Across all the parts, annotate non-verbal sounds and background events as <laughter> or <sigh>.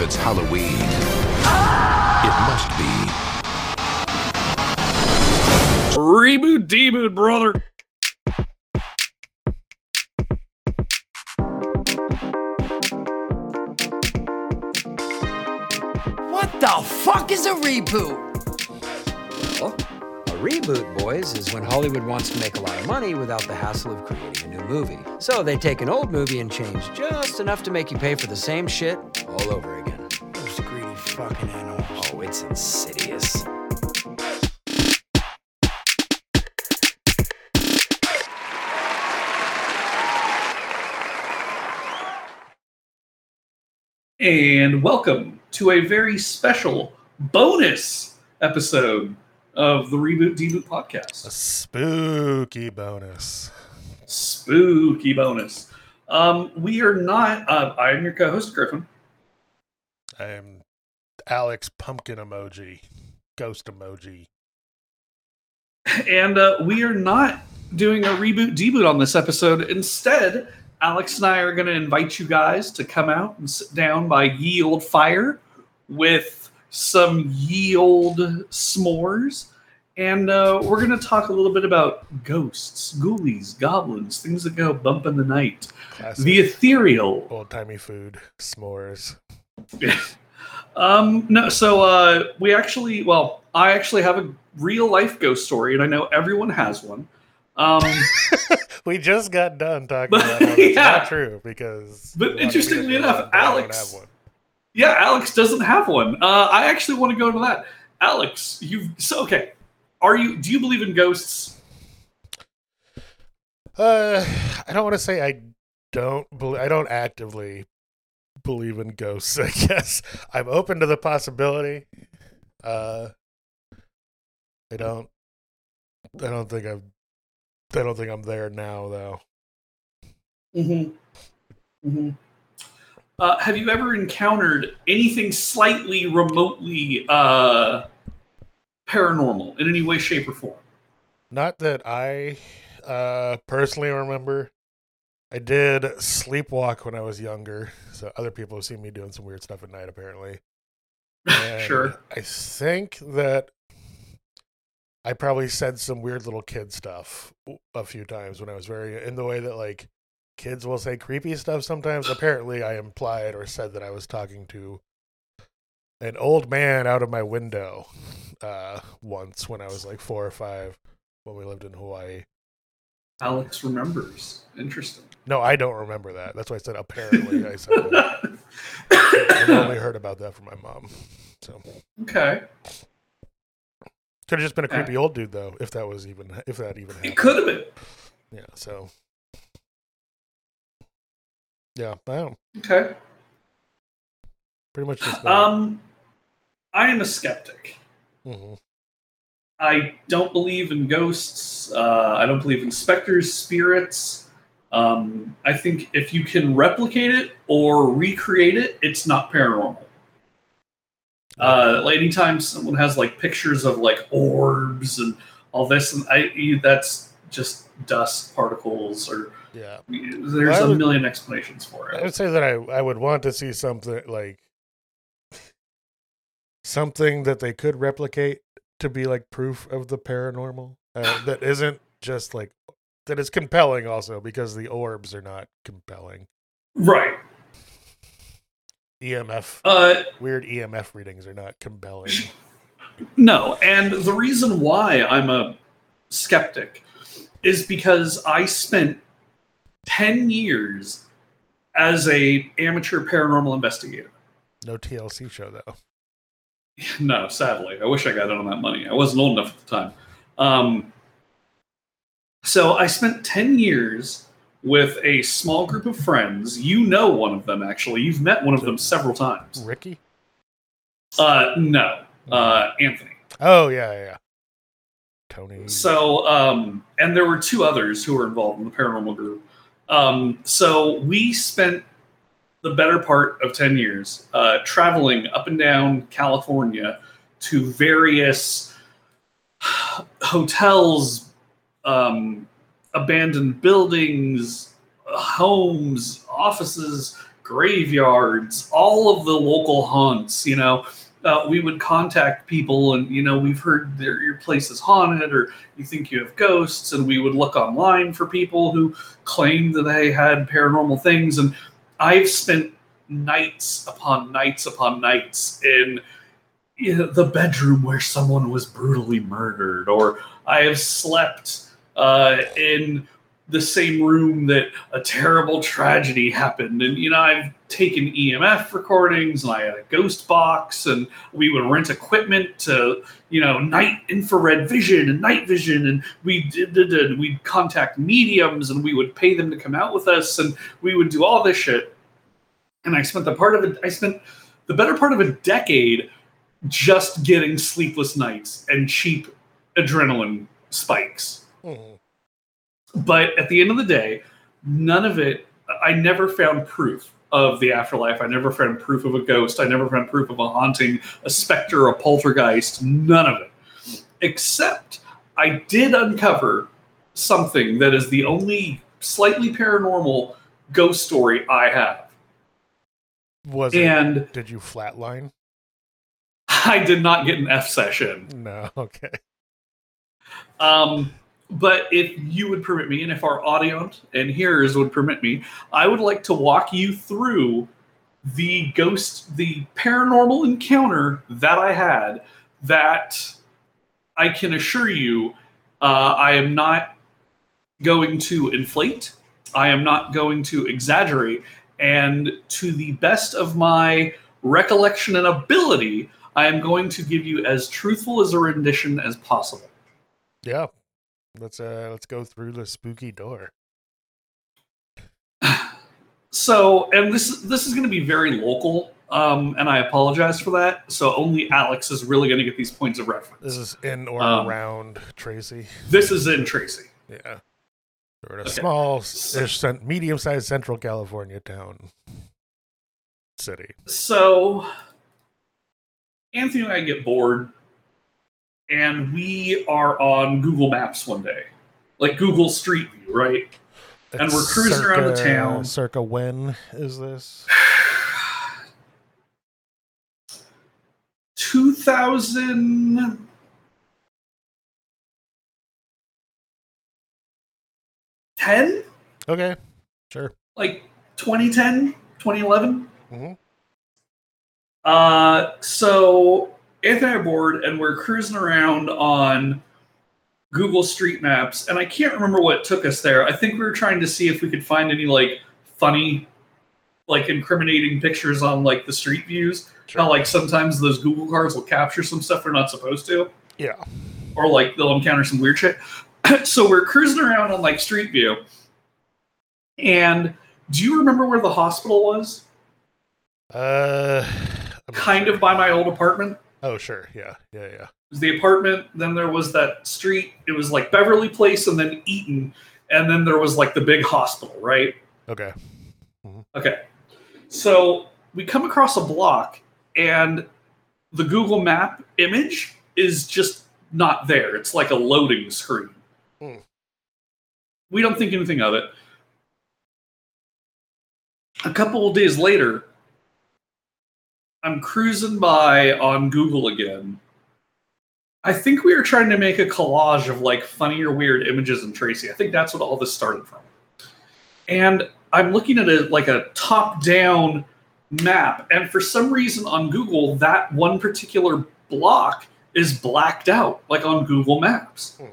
If it's Halloween, it must be Reboot deboot, brother. What the fuck is a reboot? Well, a reboot, boys, is when Hollywood wants to make a lot of money without the hassle of creating a new movie. So they take an old movie and change just enough to make you pay for the same shit all over again. Those greedy fucking animals. Oh, it's insidious. And welcome to a very special bonus episode of the Reboot Deboot podcast. A spooky bonus. Spooky bonus. Um, we are not, uh, I am your co host, Griffin. I am Alex Pumpkin Emoji, Ghost Emoji. And uh, we are not doing a reboot deboot on this episode. Instead, Alex and I are going to invite you guys to come out and sit down by ye old fire with some ye old s'mores. And uh, we're going to talk a little bit about ghosts, ghoulies, goblins, things that go bump in the night, Classic the ethereal, old timey food, s'mores. <laughs> Um, no, so uh, we actually, well, I actually have a real life ghost story, and I know everyone has one. Um, <laughs> We just got done talking about how <laughs> that's yeah. not true because. But a lot of interestingly enough, Alex-. Yeah, Alex doesn't have one. Uh, I actually want to go into that. Alex, you've so okay. Are you? Do you believe in ghosts? Uh, I don't want to say I don't believe. I don't actively believe in ghosts. <laughs> I guess I'm open to the possibility. Uh, I don't. I don't think I'm. I don't think I'm there now, though. Mm-hmm. Mm-hmm. Uh, have you ever encountered anything slightly remotely uh, paranormal in any way, shape, or form? Not that I uh, personally remember. I did sleepwalk when I was younger, so other people have seen me doing some weird stuff at night, apparently. <laughs> Sure. I think that I probably said some weird little kid stuff a few times when I was very in the way that like kids will say creepy stuff sometimes. Apparently, I implied or said that I was talking to an old man out of my window uh, once when I was like four or five when we lived in Hawaii. Alex remembers. Interesting. No, I don't remember that. That's why I said apparently. I said. <laughs> I've only heard about that from my mom. So okay. could have just been a Yeah. creepy old dude though, if that was even if that even happened. It could have been. Yeah. So yeah, I don't Okay. pretty much just that. Um, I am a skeptic. Mhm. I don't believe in ghosts. Uh, I don't believe in specters, spirits. Um, I think if you can replicate it or recreate it, it's not paranormal. Uh, like anytime someone has like pictures of like orbs and all this, and I that's just dust particles, or yeah. there's a would- million explanations for it. I would say that I I would want to see something like something that they could replicate to be like proof of the paranormal uh, <laughs> that isn't just like that is compelling also because the orbs are not compelling. Right. EMF Uh, weird EMF readings are not compelling. <laughs> No, and the reason why I'm a skeptic is because I spent 10 years as a amateur paranormal investigator. No TLC show though. <laughs> No, sadly. I wish I got in on that money. I wasn't old enough at the time. Um, so I spent 10 years with a small group of friends. You know one of them, actually. You've met one of them several times. Ricky? Uh, no, uh, Anthony. Oh yeah, yeah. yeah. Tony. So, um, and there were two others who were involved in the paranormal group. Um, so we spent the better part of 10 years uh, traveling up and down California to various hotels, um, abandoned buildings, homes, offices, graveyards, all of the local haunts. You know, uh, we would contact people, and you know, we've heard their, your place is haunted, or you think you have ghosts, and we would look online for people who claimed that they had paranormal things. And I've spent nights upon nights upon nights in you know, the bedroom where someone was brutally murdered, or I have slept uh, in the same room that a terrible tragedy happened. And, you know, I've taken EMF recordings and I had a ghost box and we would rent equipment to, you know, night infrared vision and night vision. And we did, did, did we'd contact mediums and we would pay them to come out with us and we would do all this shit. And I spent the part of it, I spent the better part of a decade just getting sleepless nights and cheap adrenaline spikes. Mhm. But at the end of the day, none of it, I never found proof of the afterlife. I never found proof of a ghost. I never found proof of a haunting, a specter, a poltergeist, none of it. Except I did uncover something that is the only slightly paranormal ghost story I have. Was it? And Did you flatline? I did not get an F session. No. <laughs> Okay. Um, but if you would permit me, and if our audience and hearers would permit me, I would like to walk you through the ghost, the paranormal encounter that I had. That I can assure you, uh, I am not going to inflate. I am not going to exaggerate. And to the best of my recollection and ability, I am going to give you as truthful as a rendition as possible. Yeah. Let's uh let's go through the spooky door. So, and this this is going to be very local, um, and I apologize for that. So, only Alex is really going to get these points of reference. This is in or Um, around Tracy. This is in Tracy. Yeah. We're in a Okay. small, So- medium-sized Central California town, city. So, Anthony and I get bored, and we are on Google Maps one day, like Google Street View, right? And we're cruising around the town. Circa when is this? <sighs> 2000. Ten, Okay, sure. like 2010, 2011. Mhm. Uh, so Anthony and I bored, and we're cruising around on Google Street Maps, and I can't remember what took us there. I think we were trying to see if we could find any like funny, like incriminating pictures on like the street views. Sure. How like sometimes those Google cars will capture some stuff they're not supposed to, Yeah. or like they'll encounter some weird shit. <clears throat> so we're cruising around on like Street View, and do you remember where the hospital was? Uh, I'm Kind sure. of by my old apartment. Oh, sure. Yeah. Yeah. Yeah. It was the apartment. Then there was that street. It was like Beverly Place, and then Eaton, and then there was like the big hospital, right? Okay. Okay. So we come across a block, and the Google Map image is just not there. It's like a loading screen. Hmm. We don't think anything of it. A couple of days later, I'm cruising by on Google again. I think we were trying to make a collage of like funny or weird images in Tracy. I think that's what all this started from. And I'm looking at a like a top-down map, and for some reason on Google, that one particular block is blacked out, like on Google Maps. Hmm.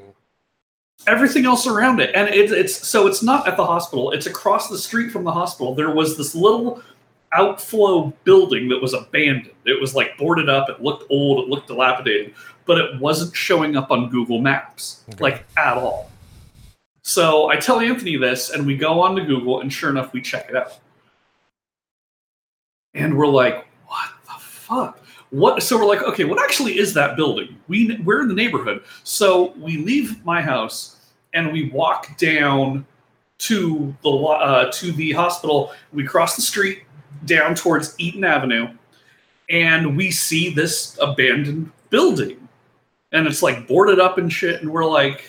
Everything else around it, and it's it's so it's not at the hospital. It's across the street from the hospital. There was this little outflow building that was abandoned. It was like boarded up. It looked old. It looked dilapidated, but it wasn't showing up on Google Maps Okay. like at all. So I tell Anthony this, and we go on to Google, and sure enough, we check it out. And we're like, what the fuck? What? So we're like, okay, what actually is that building? We we're in the neighborhood, so we leave my house and we walk down to the uh, to the hospital. We cross the street down towards Eaton Avenue, and we see this abandoned building, and it's like boarded up and shit. And we're like,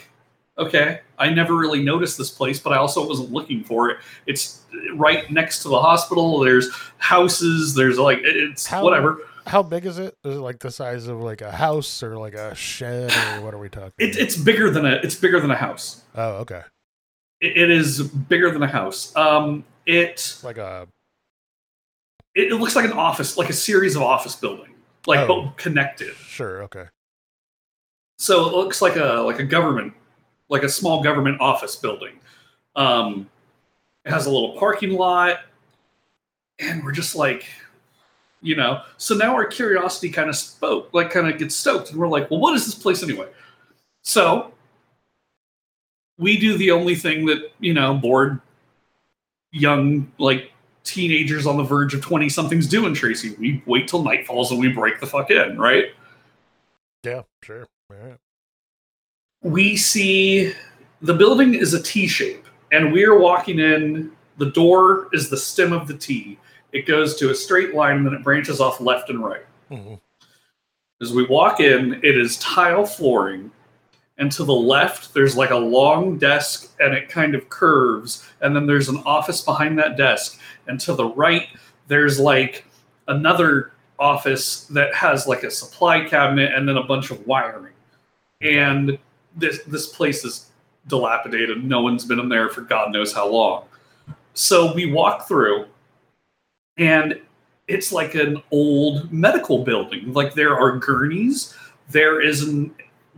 Okay. I never really noticed this place, but I also wasn't looking for it. It's right next to the hospital. There's houses. There's like, it's How- whatever. How big is it? Is it like the size of like a house or like a shed or what are we talking? It, it's bigger than a, it's bigger than a house. oh, okay. It, it is bigger than a house. Um, it, Like a it, it looks like an office, like a series of office building, like Oh. but connected. sure. Okay. So it looks like a like a government, like a small government office building. Um, it has a little parking lot, and we're just like, you know. So now our curiosity kind of spoke, like kind of gets stoked, and we're like, well, what is this place anyway? So we do the only thing that you know, bored young like teenagers on the verge of 20 somethings doing, Tracy. We wait till night falls and we break the fuck in, right? Yeah. Sure. All right. we see the building is a T shape, and we're walking in. The door is the stem of the T. It goes to a straight line, and then it branches off left and right. hmm As we walk in, it is tile flooring, and to the left, there's like a long desk, and it kind of curves, and then there's an office behind that desk, and to the right, there's like another office that has like a supply cabinet and then a bunch of wiring. And this this place is dilapidated. No one's been in there for God knows how long. So we walk through, and it's like an old medical building. Like there are gurneys. There is an,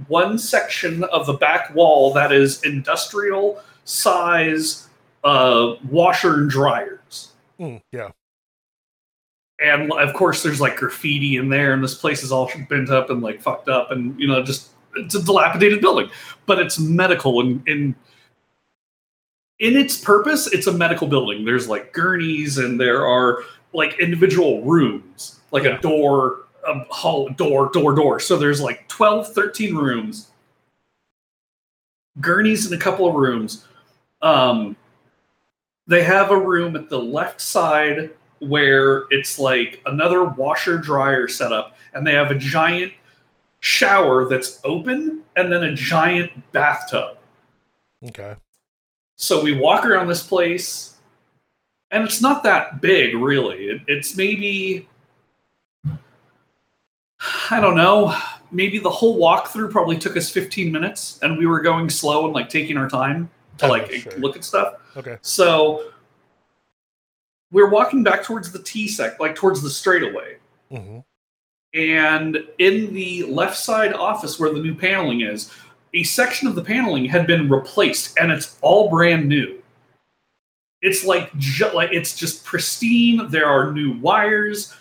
one section of the back wall that is industrial size uh, washer and dryers. Mm, yeah. And of course, there's like graffiti in there, and this place is all bent up and like fucked up, and you know, just it's a dilapidated building, but it's medical and in in its purpose, it's a medical building. There's like gurneys, and there are like individual rooms, like a door, a hall, door, door, door. So there's like 12, 13 rooms, gurneys in a couple of rooms. Um, they have a room at the left side where it's like another washer dryer setup, and they have a giant shower that's open and then a giant bathtub. Okay. So we walk around this place, and it's not that big, really. It, it's maybe, I don't know, maybe the whole walkthrough probably took us 15 minutes, and we were going slow and like taking our time to Oh, like sure. look at stuff. Okay. So we're walking back towards the T sec, like towards the straightaway. Mm-hmm. And in the left side office where the new paneling is, a section of the paneling had been replaced and it's all brand new. It's like ju- like it's just pristine. There are new wires.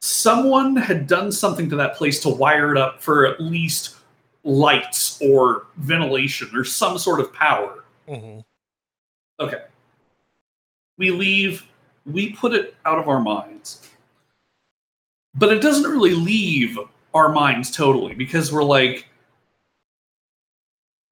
Someone had done something to that place to wire it up for at least lights or ventilation or some sort of power. hmm Okay. We leave, we put it out of our minds. But it doesn't really leave our minds totally because we're like,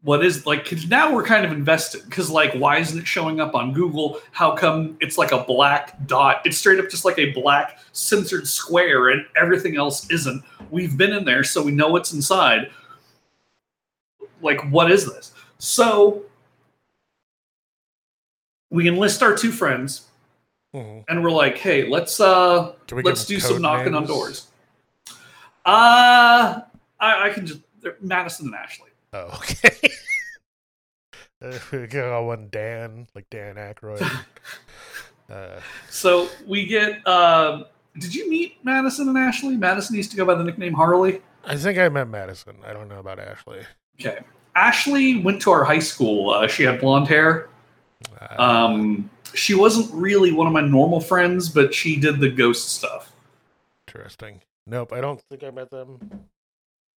what is like 'cause now we're kind of invested because like why isn't it showing up on google? How come it's like a black dot? It's straight up just like a black censored square and everything else isn't. We've been in there so we know what's inside. Like what is this? So we enlist our two friends hmm and we're like hey let's uh let's do some knocking on doors. Uh I, I can just madison and ashley. Oh, <laughs> okay. <laughs> Got one Dan, like Dan Aykroyd. uh, <laughs> So we get. Um, did you meet Madison and Ashley? Madison used to go by the nickname Harley. I think I met Madison. I don't know about Ashley. Okay. Ashley went to our high school. Uh, she had blonde hair. Uh, Um, she wasn't really one of my normal friends, but she did the ghost stuff. interesting. Nope, I don't think I met them.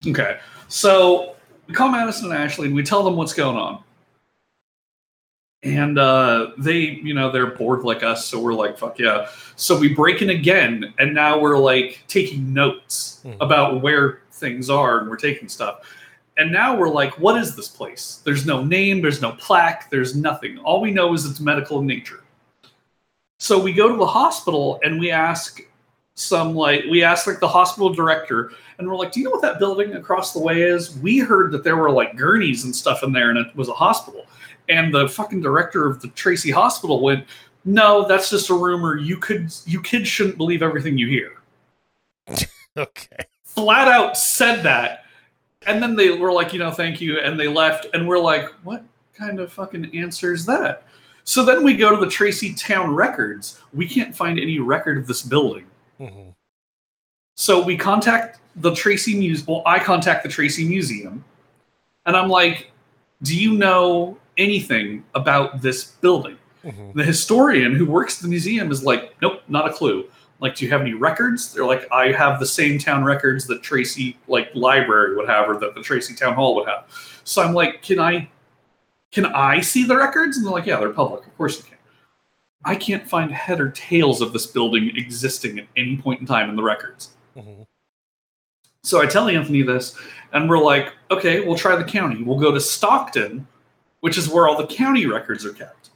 Okay. So we call Madison and Ashley and we tell them what's going on. And uh, they, you know, they're bored like us, so we're like, fuck yeah. So we break in again, and now we're like taking notes Mhm. about where things are, and we're taking stuff. And now we're like, what is this place? There's no name, there's no plaque, there's nothing. All we know is it's medical in nature. So we go to the hospital and we ask some like we asked like the hospital director and we're like, "Do you know what that building across the way is?" We heard that there were like gurneys and stuff in there and it was a hospital. And the fucking director of the Tracy Hospital went, "No, that's just a rumor. You could you kids shouldn't believe everything you hear." <laughs> Okay. Flat out said that. And then they were like, you know, thank you and they left and we're like, what kind of fucking answer is that? So then we go to the Tracy Town records. We can't find any record of this building. Mhm. So we contact the Tracy Museum. Well, I contact the Tracy Museum, and I'm like, "Do you know anything about this building?" Mhm. The historian who works at the museum is like, "Nope, not a clue." Like, do you have any records? They're like, "I have the same town records that Tracy like library would have, or that the Tracy Town Hall would have." So I'm like, "Can I, can I see the records?" And they're like, "Yeah, they're public. Of course you can." I can't find head or tails of this building existing at any point in time in the records. Mhm. So I tell Anthony this, and we're like, okay, we'll try the county. We'll go to Stockton, which is where all the county records are kept.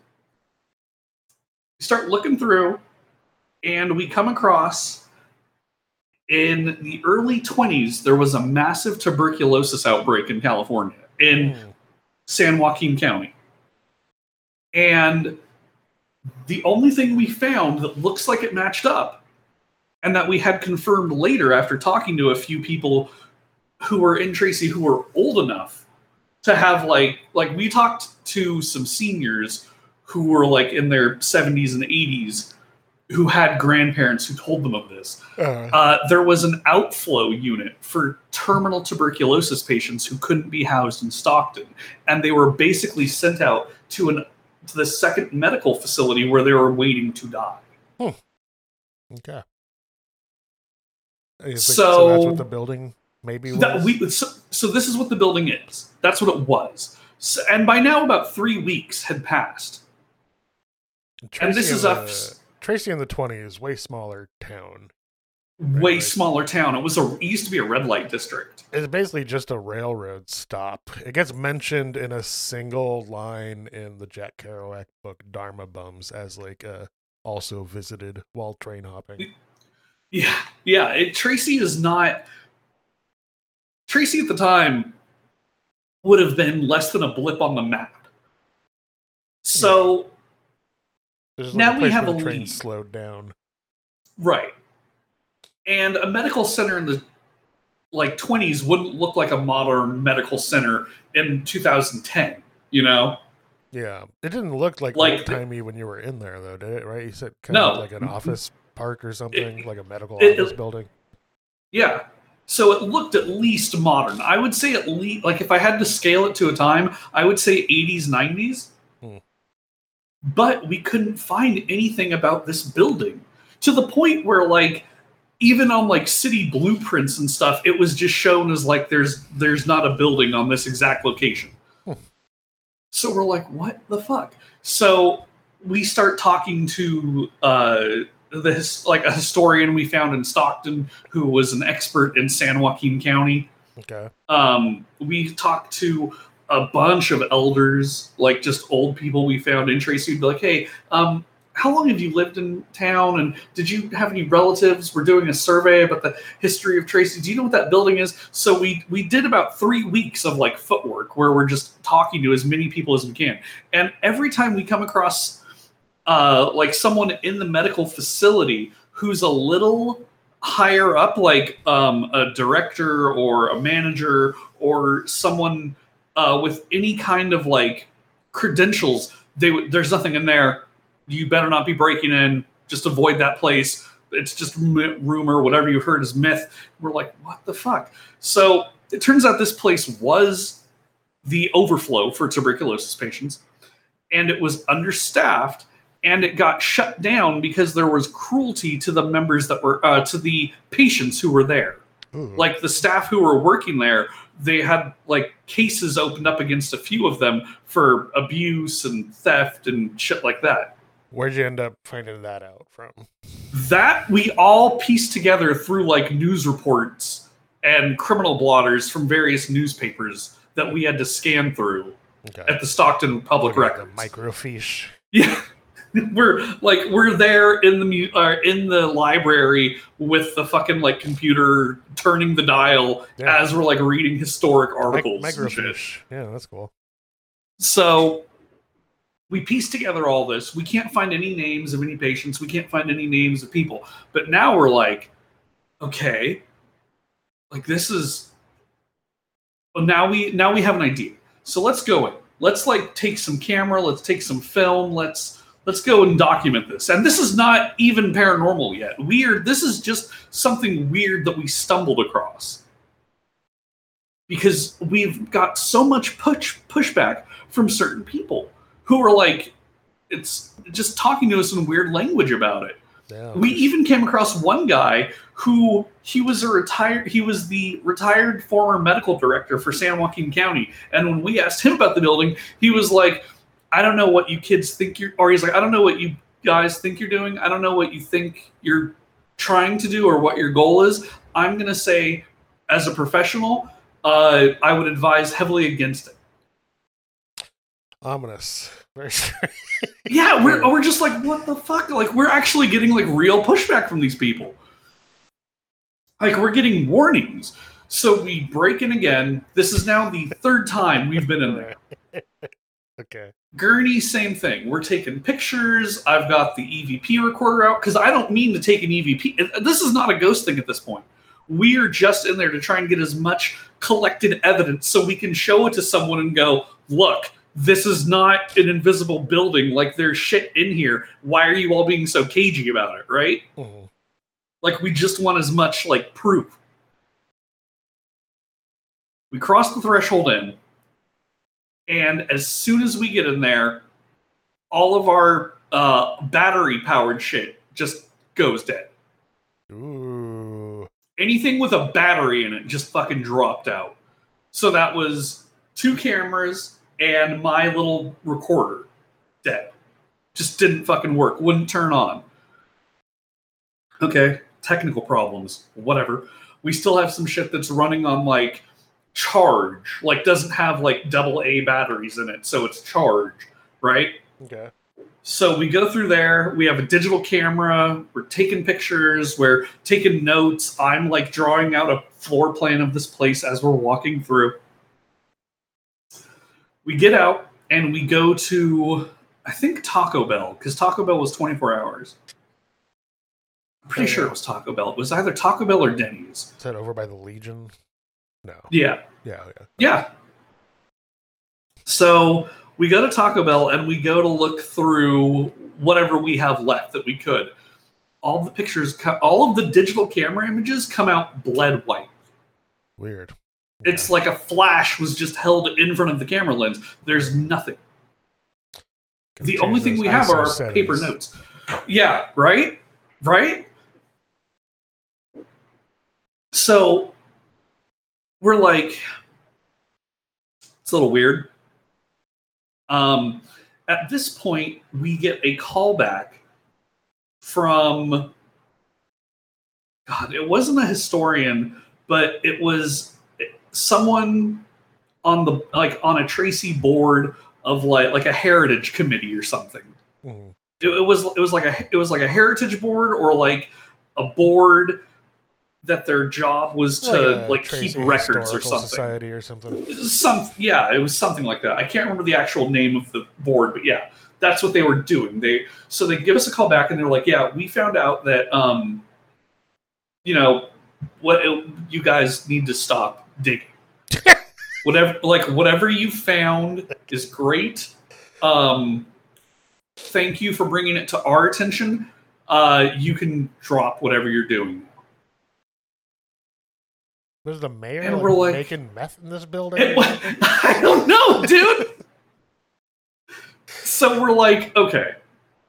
We start looking through, and we come across in the early 20s, there was a massive tuberculosis outbreak in California, in Mm. San Joaquin County. And the only thing we found that looks like it matched up, and that we had confirmed later after talking to a few people who were in Tracy who were old enough to have like like we talked to some seniors who were like in their 70s and 80s who had grandparents who told them of this. Uh, Uh, there was an outflow unit for terminal tuberculosis patients who couldn't be housed in Stockton, and they were basically sent out to an to the second medical facility where they were waiting to die. Hmm. okay. Think- so that's what the building maybe. That we so, so this is what the building is. That's what it was. So, and by now, about three weeks had passed. Tracy and this is the, a Tracy in the twenties, way smaller town. way right. smaller town. It was a it used to be a red light district. It's basically just a railroad stop. It gets mentioned in a single line in the Jack Kerouac book Dharma Bums as like uh, also visited while train hopping. Yeah, yeah. It, Tracy is not. Tracy at the time would have been less than a blip on the map. So It's just Now we have a the train lead. slowed down. right, and a medical center in the like 20s wouldn't look like a modern medical center in 2010. You know, Yeah, it didn't look like, Like timey when you were in there, though, did it? Right? You said kind No. of like an office park or something, like a medical it- office building. Yeah. So it looked at least modern. I would say at least, like, if I had to scale it to a time, I would say 80s, 90s. Hmm. But we couldn't find anything about this building to the point where, like, even on like city blueprints and stuff, it was just shown as like there's there's not a building on this exact location. Hmm. So we're like, what the fuck? So we start talking to uh, the his, like a historian we found in Stockton who was an expert in San Joaquin County. Okay. Um, we talked to a bunch of elders, like just old people we found in Tracy. We'd be like, hey, um, how long have you lived in town? And did you have any relatives? We're doing a survey about the history of Tracy. Do you know what that building is? So we we did about three weeks of like footwork where we're just talking to as many people as we can. And every time we come across uh, like someone in the medical facility who's a little higher up, like um, a director or a manager or someone uh, with any kind of like credentials, they would. There's nothing in there. You better not be breaking in. Just avoid that place. It's just m- rumor. Whatever you heard is myth. We're like, what the fuck? So it turns out this place was the overflow for tuberculosis patients, and it was understaffed and it got shut down because there was cruelty to the members that were uh, to the patients who were there Ooh. like the staff who were working there they had like cases opened up against a few of them for abuse and theft and shit like that Where'd you end up finding that out from? that we all pieced together through like news reports and criminal blotters from various newspapers that we had to scan through Okay. at the stockton public records microfiche. <laughs> Yeah. <laughs> we're like we're there in the mu- uh, in the library with the fucking like computer turning the dial Yeah. as we're like reading historic Mic- articles and shit. Yeah, that's cool. So we piece together all this. We can't find any names of any patients. We can't find any names of people. But now we're like, okay, like this is. Well, now we now we have an idea. So let's go in. Let's like take some camera. Let's take some film. Let's let's go and document this. And this is not even paranormal yet. Weird. This is just something weird that we stumbled across because we've got so much push pushback from certain people who are like it's just talking to us in weird language about it we even came across one guy who he was a retired he was the retired former medical director for san joaquin county and when we asked him about the building he was like i don't know what you kids think you're or he's like i don't know what you guys think you're doing i don't know what you think you're trying to do or what your goal is i'm going to say as a professional uh, i would advise heavily against it Ominous. <laughs> Yeah, we're we're just like, what the fuck? Like, we're actually getting like real pushback from these people. Like, we're getting warnings. So we break in again. This is now the third time we've been in there. Okay. Gurney, same thing. We're taking pictures. I've got the EVP recorder out because I don't mean to take an EVP. This is not a ghost thing at this point. We are just in there to try and get as much collected evidence so we can show it to someone and go, look, this is not an invisible building. Like there's shit in here. Why are you all being so cagey about it, right? Mhm. Like we just want as much like proof. We cross the threshold in, and as soon as we get in there, all of our uh, battery powered shit just goes dead. Ooh. Anything with a battery in it just fucking dropped out. So that was two cameras and my little recorder dead. Just didn't fucking work. Wouldn't turn on. Okay, technical problems. Whatever. We still have some shit that's running on like charge, like doesn't have like double A batteries in it, so it's charged, right? Okay. So we go through there. We have a digital camera. We're taking pictures. We're taking notes. I'm like drawing out a floor plan of this place as we're walking through. We get out and we go to, I think, Taco Bell, because Taco Bell was 24 hours. I'm pretty Oh, sure it was Taco Bell. It was either Taco Bell or Denny's. Is that over by the Legion? No. Yeah. Yeah, yeah. Yeah. So we go to Taco Bell and we go to look through whatever we have left that we could. All the pictures, all of the digital camera images come out bled white. Weird. It's like a flash was just held in front of the camera lens. There's nothing. Gotta The only thing we have ISO are settings. paper notes. Yeah, right? Right? So we're like, it's a little weird. Um, at this point, we get a callback from God, it wasn't a historian, but it was someone on the like on a Tracy board of like like a heritage committee or something Mhm. it, it was it was like a it was like a heritage board or like a board that their job was to a like keep records or something. Society or something. some yeah it was something like that. I can't remember the actual name of the board but yeah that's what they were doing. They so they give us a call back and they're like yeah we found out that um you know what you guys need to stop digging. <laughs> Whatever like whatever you found is great. Um thank you for bringing it to our attention. Uh you can drop whatever you're doing There's the mayor And like, like- making meth in this building. <laughs> I don't know, dude. so we're like, okay,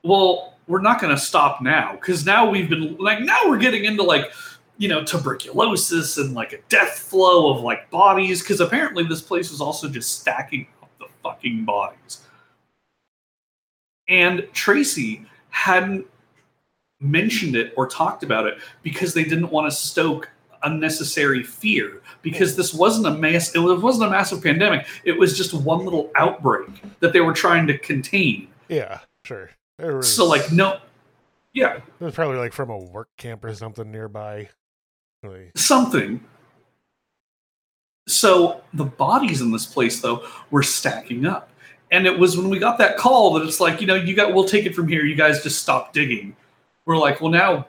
well, we're not going to stop now because now we've been like, now we're getting into like, you know, tuberculosis and like a death flow of like bodies because apparently this place is also just stacking up the fucking bodies. And Tracy hadn't mentioned it or talked about it because they didn't want to stoke unnecessary fear because this wasn't a mass it wasn't a massive pandemic it was just one little outbreak that they were trying to contain yeah, sure. Was, So like no, yeah, it was probably like from a work camp or something nearby. Really. something. So the bodies in this place though were stacking up. And it was when we got that call that it's like, you know, you got we'll take it from here. You guys just stop digging. We're like, well now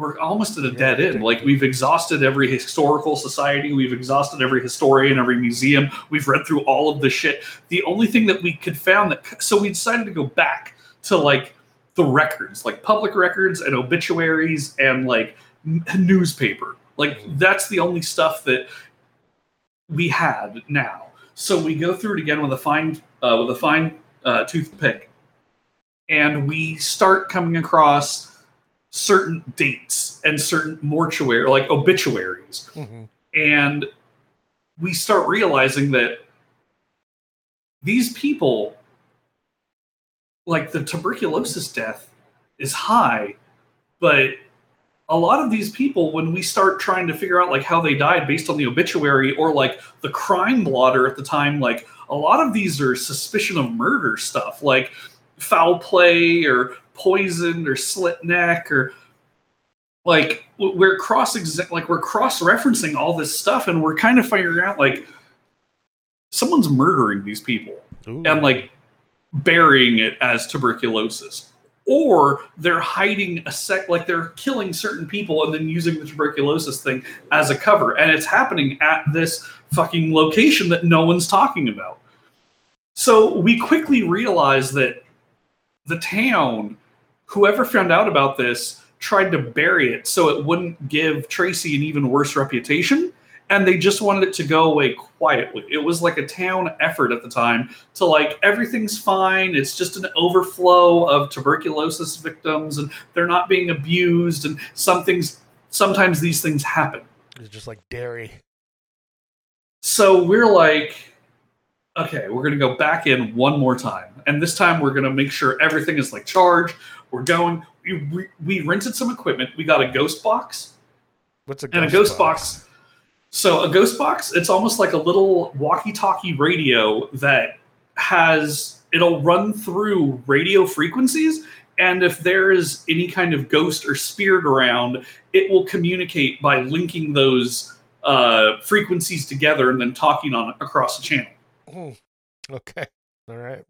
we're almost at a dead end. Like we've exhausted every historical society, we've exhausted every historian, every museum. We've read through all of the shit. The only thing that we could found that so we decided to go back to like the records, like public records and obituaries and like n- newspaper. Like that's the only stuff that we had now. So we go through it again with a fine uh, with a fine uh, toothpick, and we start coming across certain dates and certain mortuary like obituaries, Mhm. and we start realizing that these people, like the tuberculosis death, is high, but a lot of these people when we start trying to figure out like how they died based on the obituary or like the crime blotter at the time like a lot of these are suspicion of murder stuff like foul play or poisoned or slit neck or like we're cross like we're cross referencing all this stuff and we're kind of figuring out like someone's murdering these people Ooh. and like burying it as tuberculosis. Or they're hiding a sec like they're killing certain people and then using the tuberculosis thing as a cover. And it's happening at this fucking location that no one's talking about. So we quickly realized that the town whoever found out about this tried to bury it so it wouldn't give tracy an even worse reputation and they just wanted it to go away quietly. It was like a town effort at the time to like everything's fine. It's just an overflow of tuberculosis victims, and they're not being abused. And some things, sometimes these things happen. It's just like dairy. So we're like, okay, we're gonna go back in one more time, and this time we're gonna make sure everything is like charged. We're going. We, we, we rented some equipment. We got a ghost box What's a and a ghost box. So a ghost box, it's almost like a little walkie-talkie radio that has it'll run through radio frequencies and if there is any kind of ghost or spirit around, it will communicate by linking those uh, frequencies together and then talking on across the channel. Hmm. Okay. All right.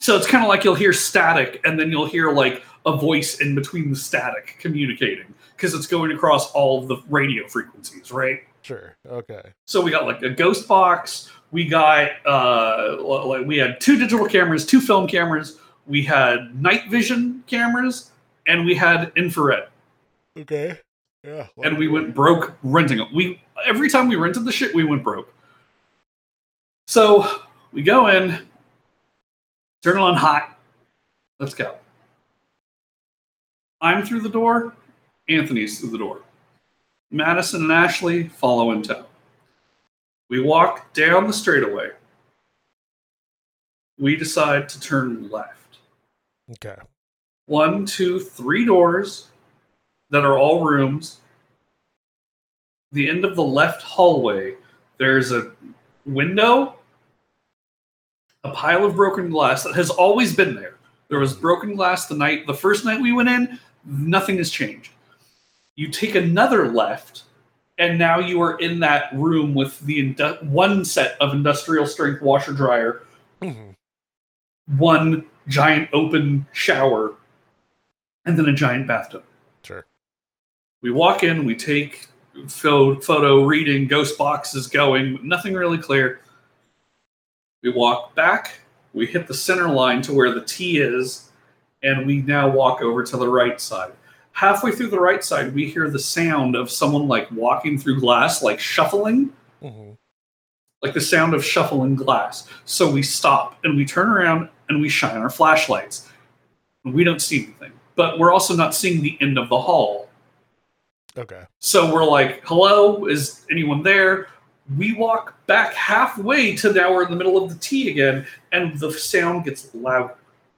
So it's kind of like you'll hear static and then you'll hear like a voice in between the static communicating because it's going across all the radio frequencies, right? Sure. Okay. So we got like a ghost box. We got uh, like we had two digital cameras, two film cameras. We had night vision cameras, and we had infrared. Okay. Yeah. And we went broke renting it. We every time we rented the shit, we went broke. So we go in, turn it on hot. Let's go. I'm through the door. Anthony's through the door. Madison and Ashley follow in tow. We walk down the straightaway. We decide to turn left. Okay. One, two, three doors that are all rooms. The end of the left hallway, there's a window, a pile of broken glass that has always been there. There was broken glass the night, the first night we went in, nothing has changed. You take another left, and now you are in that room with the indu- one set of industrial strength washer dryer, mm-hmm. one giant open shower, and then a giant bathtub. Sure. We walk in, we take pho- photo reading, ghost boxes going, nothing really clear. We walk back, we hit the center line to where the T is, and we now walk over to the right side. Halfway through the right side, we hear the sound of someone like walking through glass, like shuffling, hmm like the sound of shuffling glass. So we stop and we turn around and we shine our flashlights. We don't see anything, but we're also not seeing the end of the hall. Okay. So we're like, hello, is anyone there? We walk back halfway to now we're in the middle of the T again, and the sound gets louder.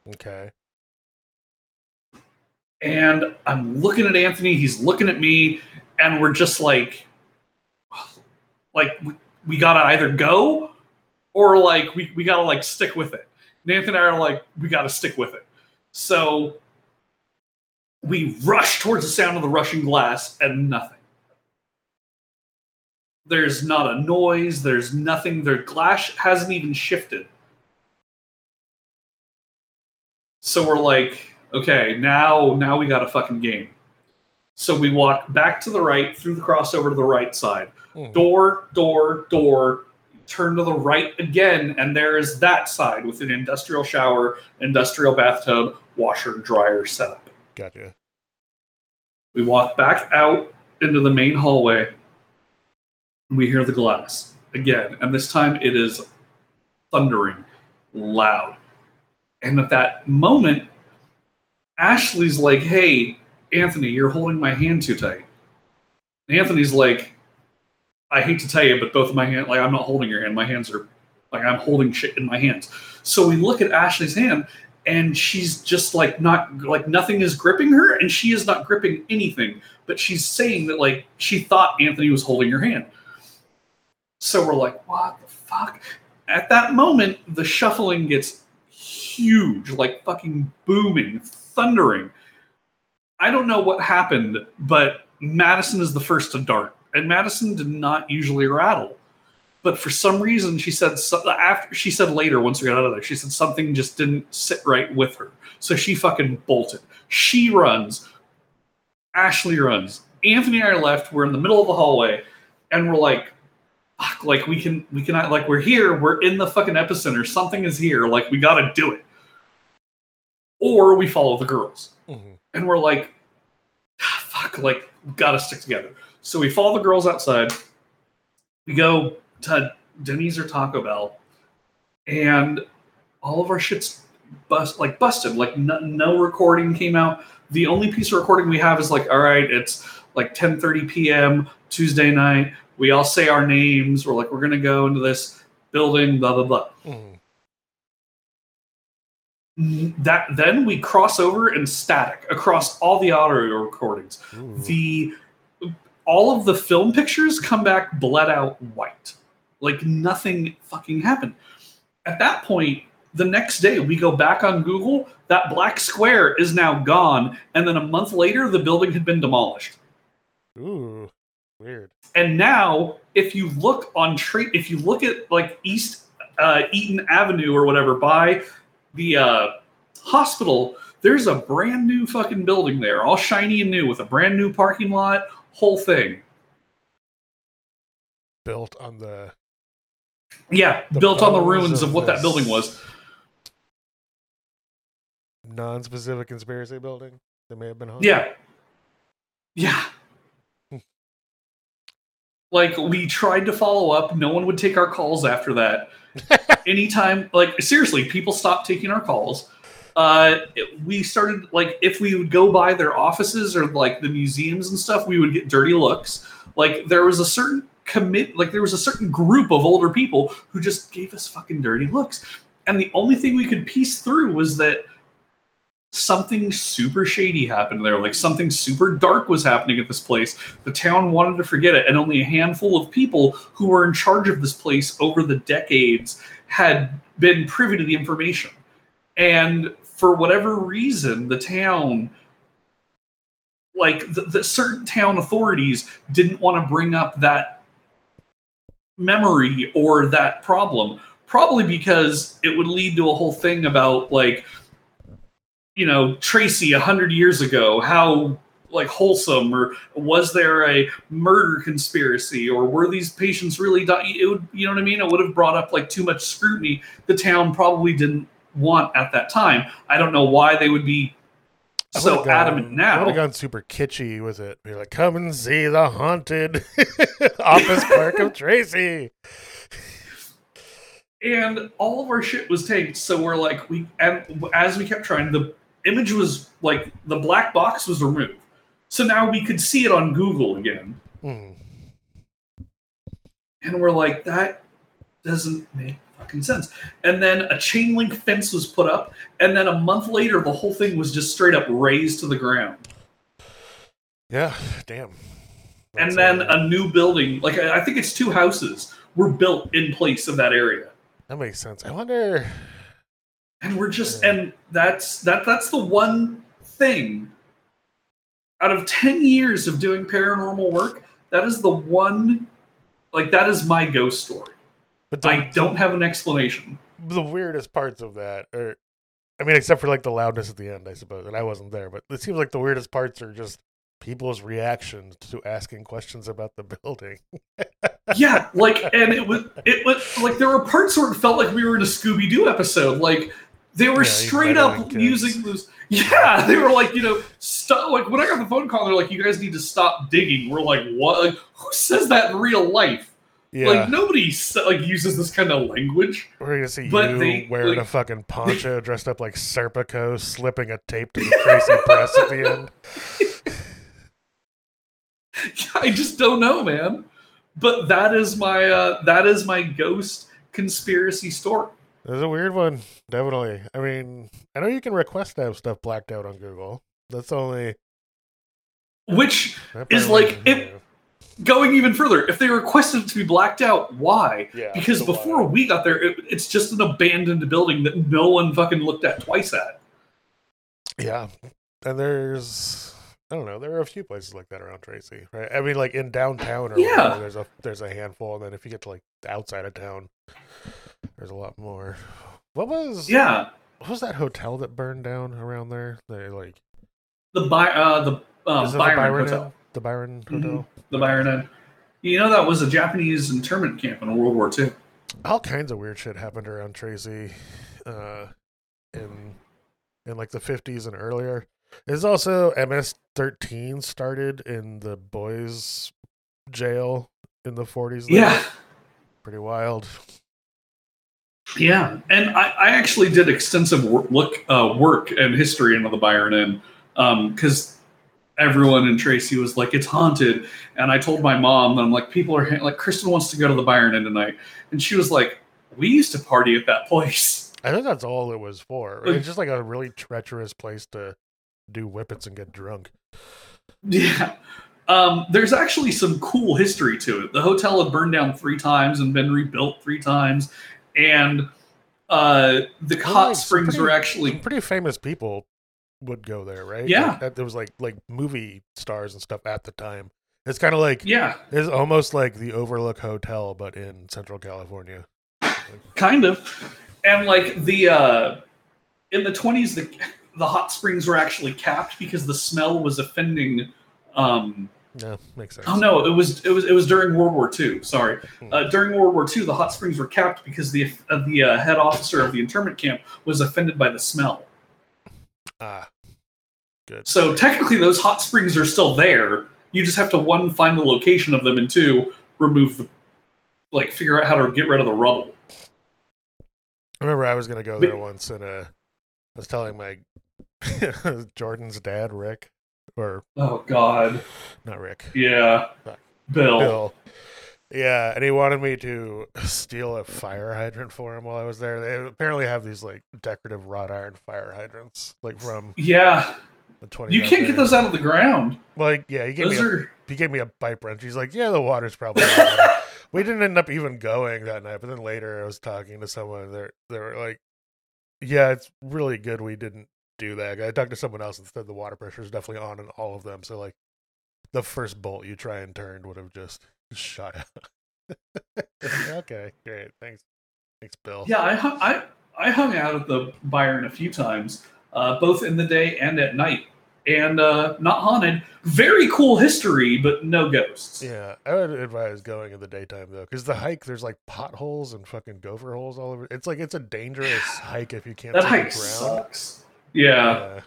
Okay. And I'm looking at Anthony, he's looking at me, and we're just like, like we, we gotta either go or like we, we gotta like stick with it. Nathan and I are like, we got to stick with it. So we rush towards the sound of the rushing glass and nothing. There's not a noise. There's nothing. Their glass hasn't even shifted. So we're like, okay, now now we got a fucking game. So we walk back to the right through the crossover to the right side. Mhm. Door, door, door. Turn to the right again, and there is that side with an industrial shower, industrial bathtub, washer, dryer setup. Gotcha. We walk back out into the main hallway. We hear the glass again, and this time it is thundering loud. And at that moment, Ashley's like, Hey, Anthony, you're holding my hand too tight. And Anthony's like, I hate to tell you, but both my hands, like, I'm not holding your hand. My hands are like, I'm holding shit in my hands. So we look at Ashley's hand, and she's just like not like nothing is gripping her and she is not gripping anything but she's saying that like she thought anthony was holding her hand so we're like what the fuck? At that moment the shuffling gets huge like fucking booming thundering. I don't know what happened but madison is the first to dart and madison did not usually rattle. But for some reason she said so, after she said later once we got out of there she said something just didn't sit right with her. So she fucking bolted. She runs. Ashley runs. Anthony and i are left. We're in the middle of the hallway and we're like fuck, like we can we cannot like we're here we're in the fucking epicenter something is here like we gotta do it or we follow the girls Mhm. and we're like "Ah, fuck like we gotta stick together so we follow the girls outside we go to Denny's or Taco Bell, and all of our shit's bust like busted. Like no, no recording came out. The only piece of recording we have is like, all right, it's like 10:30 p.m. Tuesday night. We all say our names. We're like, we're gonna go into this building. Blah blah blah. Mhm. That then we cross over and static across all the audio recordings. Ooh. the all of the film pictures come back bled out white like nothing fucking happened at that point the next day we go back on google that black square is now gone and then a month later the building had been demolished Ooh. Weird. and now if you look on tra- if you look at like east uh, eaton avenue or whatever by the uh, hospital there's a brand new fucking building there all shiny and new with a brand new parking lot whole thing Built on the yeah The built on the ruins of of what that building was non-specific conspiracy building that may have been haunted. yeah yeah like we tried to follow up. No one would take our calls after that. <laughs> Anytime like seriously people stopped taking our calls. Uh it- we started like if we would go by their offices or like the museums and stuff we would get dirty looks. Like there was a certain commit like there was a certain group of older people who just gave us fucking dirty looks. And the only thing we could piece through was that something super shady happened there like something super dark was happening at this place. The town wanted to forget it and only a handful of people who were in charge of this place over the decades had been privy to the information. And for whatever reason the town like the, the certain town authorities didn't want to bring up that memory or that problem. Probably because it would lead to a whole thing about like you know tracy a hundred years ago how like wholesome or was there a murder conspiracy or were these patients really it would you know what i mean it would have brought up like too much scrutiny the town probably didn't want at that time i don't know why they would be so gone- adamant now. I would have gone super kitschy with it. Be like, come and see the haunted <laughs> office park of Tracy. and all of our shit was taken so we're like we and as we kept trying the image was like the black box was removed so now we could see it on google again Mm. and we're like that doesn't make fucking sense and then a chain link fence was put up and then a month later the whole thing was just straight up razed to the ground Yeah, damn. and then a new building like I think it's two houses were built in place of that area that makes sense. I wonder. And we're just and that's that that's the one thing. Out of 10 years of doing paranormal work that is the one like that is my ghost story. But the, i don't have an explanation. The weirdest parts of that are I mean, except for like the loudness at the end, I suppose, and I wasn't there, but it seems like the weirdest parts are just people's reactions to asking questions about the <laughs> building. yeah like and it was it was like there were parts where it felt like we were in a scooby-doo episode like they were Yeah, straight up using those yeah they were like you know stop like when i got the phone call they're like you guys need to stop digging. We're like what? Like, who says that in real life? Yeah, like nobody like uses this kind of language. We're gonna see but you they, wearing a fucking poncho, dressed up like Serpico, slipping a tape to the crazy Press at the end. <laughs> i just don't know man. But that is my uh that is my ghost conspiracy story It's a weird one, definitely. I mean, I know you can request to have stuff blacked out on Google. That's only which Is like, it- going even further if they requested it to be blacked out why yeah, because before lot. we got there it, it's just an abandoned building that no one fucking looked at twice at Yeah, and there's I don't know. There are a few places like that around Tracy, right? I mean, like in downtown or Yeah. whatever, there's a there's a handful, and then if you get to like outside of town, there's a lot more. <sighs> What was yeah What was that hotel that burned down around there? They like the By, uh the it byron, the Byron hotel Inn? The Byron Mhm. Hotel. the byron Inn. you know that was a japanese internment camp in world war ii All kinds of weird shit happened around Tracy, uh, in in like the fifties and earlier. There's also MS-13 started in the boys' jail in the 40s. there. yeah pretty wild. Yeah, and I, I actually did extensive work, look uh, work and history into the Byron Inn because everyone in Tracy was like, "It's haunted," and I told my mom, and I'm like, "People are ha- like, Kristen wants to go to the Byron Inn tonight," and she was like, "We used to party at that place." I think that's all it was for. It's just like a really treacherous place to do whippets and get drunk. <laughs> Yeah. Um, there's actually some cool history to it. The hotel had burned down three times and been rebuilt three times, and uh, the hot springs pretty- were actually pretty famous people would go there, right? Yeah. Like, that, there was like like movie stars and stuff at the time. It's kind of like yeah, it's almost like the Overlook Hotel, but in Central California. kind of and like the uh in the 20s the the hot springs were actually capped because the smell was offending um Yeah, makes sense. oh no it was it was it was during world war ii sorry Hmm. uh, during world war ii the hot springs were capped because the uh, the uh, head officer of the internment camp was offended by the smell Ah, good. so technically those hot springs are still there you just have to one find the location of them and two remove the like figure out how to get rid of the rubble I remember I was gonna go But- there once, and uh, I was telling my <laughs> Jordan's dad, Rick, or oh god not Rick, yeah bill. Bill. Yeah, and he wanted me to steal a fire hydrant for him while I was there. They apparently have these like decorative wrought iron fire hydrants, like from Yeah, the twenty. you can't get those out of the ground. Like, yeah, he gave Those me a, are he gave me a pipe wrench. He's like, yeah, the water's probably. <laughs> we didn't end up even going that night, but then later I was talking to someone. They they were like, yeah, it's really good we didn't do that. I talked to someone else and said the water pressure is definitely on in all of them. So like, the first bolt you try and turn would have just <laughs> shot out. <laughs> okay, great, thanks, thanks, Bill. yeah. I hung, I I hung out at the Byron a few times, uh, both in the day and at night, and uh, not haunted. Very cool history, but no ghosts. Yeah, I would advise going in the daytime though, because the hike there's like potholes and fucking gopher holes all over. It's like it's a dangerous <sighs> hike if you can't that hike sucks. Yeah.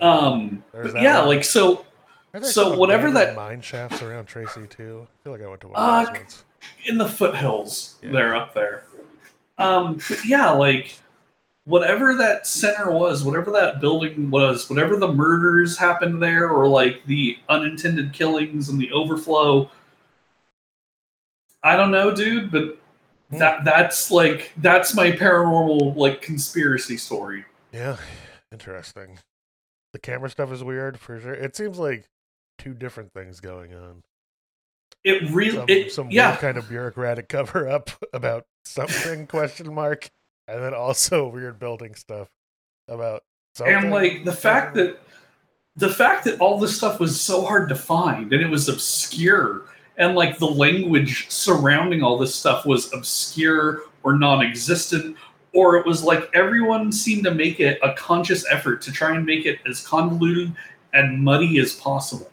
Yeah. Um. But yeah. one. Like so. So whatever that- mine shafts around Tracy too. I feel like I went to one Uh, of those in the foothills Yeah. they're up there um but yeah like whatever that center was whatever that building was whatever the murders happened there or like the unintended killings and the overflow i don't know dude but Hmm. that that's like that's my paranormal like conspiracy story Yeah, interesting. The camera stuff is weird for sure. It seems like two different things going on. it really Some, it some yeah weird kind of bureaucratic <laughs> cover up about something question mark and then also weird building stuff about something. and like the fact that the fact that all this stuff was so hard to find and it was obscure and like the language surrounding all this stuff was obscure or non-existent or it was like everyone seemed to make it a conscious effort to try and make it as convoluted and muddy as possible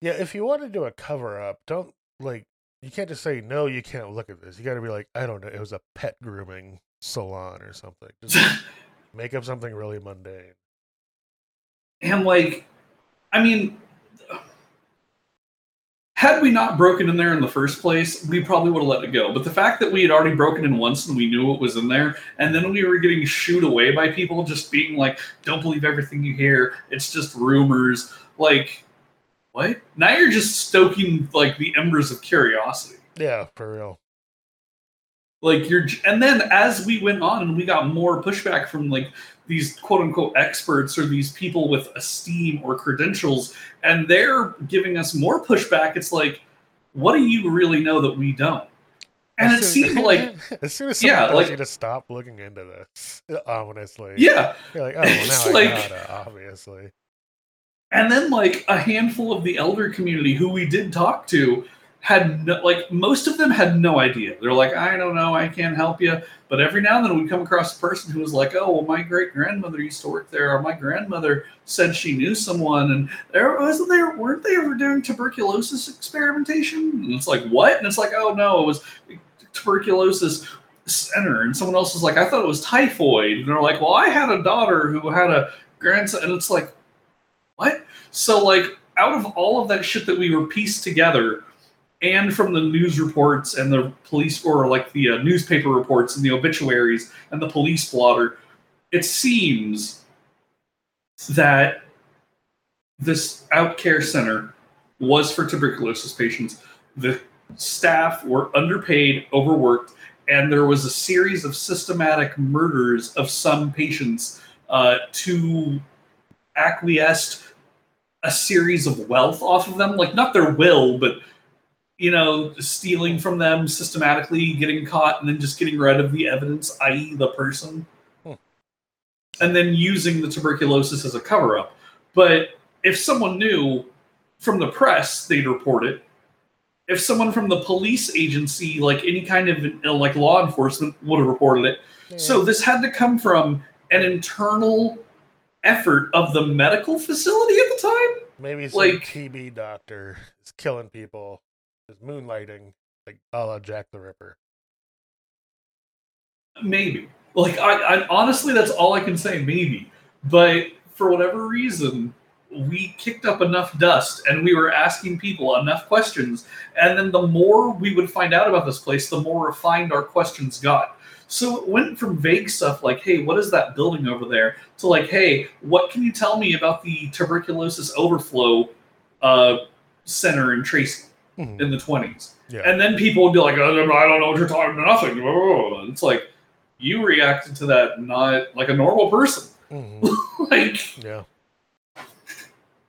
Yeah, if you want to do a cover up, don't like you can't just say no. You can't look at this. You got to be like, I don't know. It was a pet grooming salon or something. Just <laughs> make up something really mundane. and like i mean had we not broken in there in the first place we probably would have let it go. But the fact that we had already broken in once and we knew what was in there and then we were getting shooed away by people just being like don't believe everything you hear. It's just rumors. Like what? Now you're just stoking like the embers of curiosity. Yeah, for real. like you're and then as we went on and we got more pushback from like these quote unquote experts or these people with esteem or credentials and they're giving us more pushback. It's like what do you really know that we don't? And it soon- seemed <laughs> like as soon as someone Yeah, tells like- you to stop looking into this, uh, honestly, yeah. You're like, oh, well, now I like- gotta, obviously. and then like a handful of the elder community who we did talk to had no, like most of them had no idea. They're like i don't know i can't help you but every now and then we'd come across a person who was like oh well my great grandmother used to work there or my grandmother said she knew someone and there wasn't there weren't they ever doing tuberculosis experimentation? And it's like what? And it's like oh no it was tuberculosis center and someone else was like i thought it was typhoid. And they're like well i had a daughter who had a grandson and it's like what? So like out of all of that shit that we were pieced together, and from the news reports and the police or like the uh, newspaper reports and the obituaries and the police blotter, it seems that this outcare center was for tuberculosis patients. The staff were underpaid, overworked, and there was a series of systematic murders of some patients uh, to acquiesced a series of wealth off of them like not their will but you know stealing from them systematically getting caught and then just getting rid of the evidence i.e the person. Hmm. and then using the tuberculosis as a cover up but if someone knew from the press they'd report it. If someone from the police agency like any kind of you know, like law enforcement would have reported it. So this had to come from an internal effort of the medical facility at the time. maybe some like- TB doctor is killing people, is moonlighting, like a la Jack the Ripper. Maybe. Like I, I honestly that's all I can say, maybe. But for whatever reason, we kicked up enough dust and we were asking people enough questions. And then the more we would find out about this place, the more refined our questions got. So it went from vague stuff like, hey, what is that building over there? to like, hey, what can you tell me about the tuberculosis overflow uh, center in Tracy Mhm. in the 20s? Yeah. And then people would be like, oh, I don't know what you're talking about, nothing. It's like, you reacted to that not like a normal person. Mhm. <laughs> like, Yeah.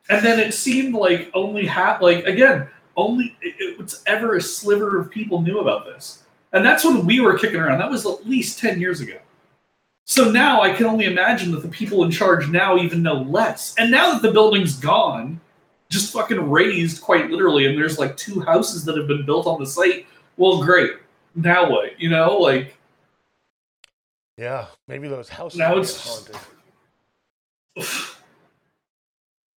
and then it seemed like only half, like, again, only it, it was ever a sliver of people knew about this. And that's when we were kicking around. That was at least 10 years ago. So now I can only imagine that the people in charge now even know less. And now that the building's gone, just fucking razed quite literally, and there's like two houses that have been built on the site, well, great. Now what? You know, like, Yeah. Maybe those houses Now are it's- haunted. <sighs>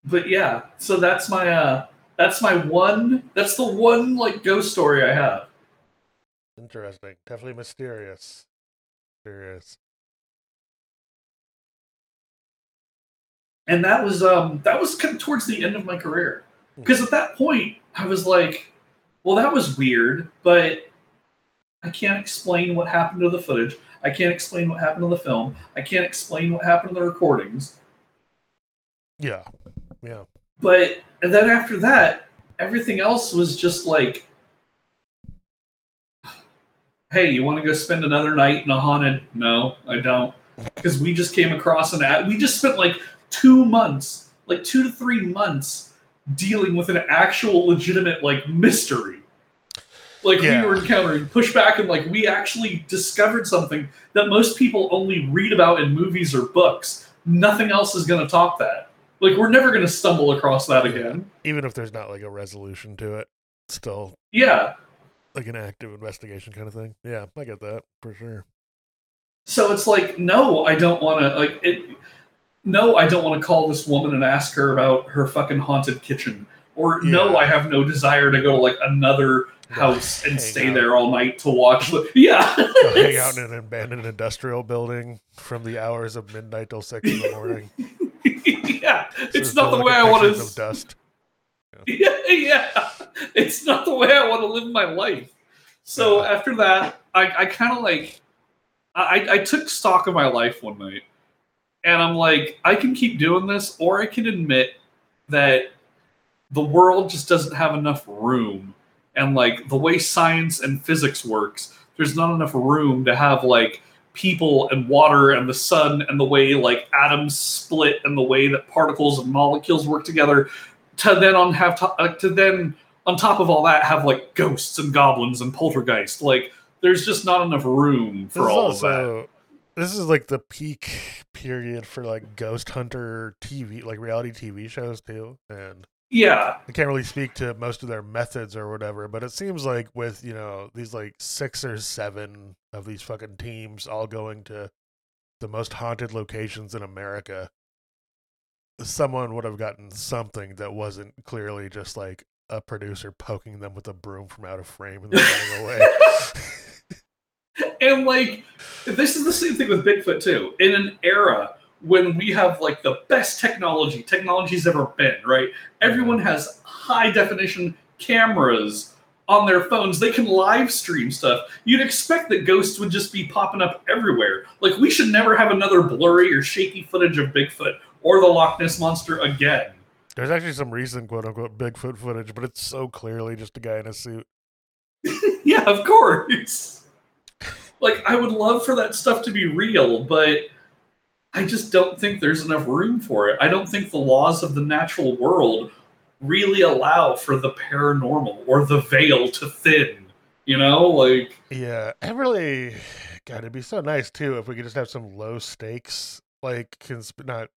but yeah, so that's my uh that's my one that's the one like ghost story I have. Interesting. Definitely mysterious. Mysterious. And that was um that was kind of towards the end of my career. Because at that point I was like, well that was weird, but I can't explain what happened to the footage. I can't explain what happened to the film. I can't explain what happened to the recordings. Yeah. Yeah. But and then after that, everything else was just like, hey, you want to go spend another night in a haunted? No, I don't, because we just came across an ad. We just spent like two months, like two to three months, dealing with an actual legitimate like mystery. Like Yeah. we were encountering pushback, and like we actually discovered something that most people only read about in movies or books. Nothing else is going to top that. Like we're never going to stumble across that again. Even if there's not like a resolution to it, still Yeah. like an active investigation kind of thing. Yeah, I get that for sure. So it's like, no, I don't want to like it. No, I don't want to call this woman and ask her about her fucking haunted kitchen. Or no, I have no desire to go to like another house and stay out. there all night to watch. The, <laughs> yeah, Go hang <laughs> out in an abandoned industrial building from the hours of midnight till six in the morning. <laughs> yeah, it's Serve not the like way a I want pictures of to. dust. Yeah, yeah, it's not the way I want to live my life. So Yeah. after that, I, I kind of like, I, I took stock of my life one night, and I'm like, I can keep doing this, or I can admit that the world just doesn't have enough room, and like the way science and physics works, there's not enough room to have like people and water and the sun and the way like atoms split and the way that particles and molecules work together to then on have to, uh, to then on top of all that have like ghosts and goblins and poltergeist like there's just not enough room for is all of that. also this is like the peak period for like ghost hunter TV, like reality TV shows too. And yeah I can't really speak to most of their methods or whatever, but it seems like with you know these like six or seven of these fucking teams all going to the most haunted locations in America, someone would have gotten something that wasn't clearly just like a producer poking them with a broom from out of frame and then running away. <laughs> <laughs> and like this is the same thing with bigfoot too. In an era when we have like the best technology technology's ever been right? Everyone mm-hmm. has high definition cameras on their phones. They can live stream stuff. You'd expect that ghosts would just be popping up everywhere. Like we should never have another blurry or shaky footage of bigfoot or the loch ness monster again. There's actually some recent quote unquote Bigfoot footage, but it's so clearly just a guy in a suit. <laughs> yeah, of course. Like, I would love for that stuff to be real, but I just don't think there's enough room for it. I don't think the laws of the natural world really allow for the paranormal or the veil to thin. You know, like, Yeah, it really, God, it'd be so nice too if we could just have some low stakes, like consp- not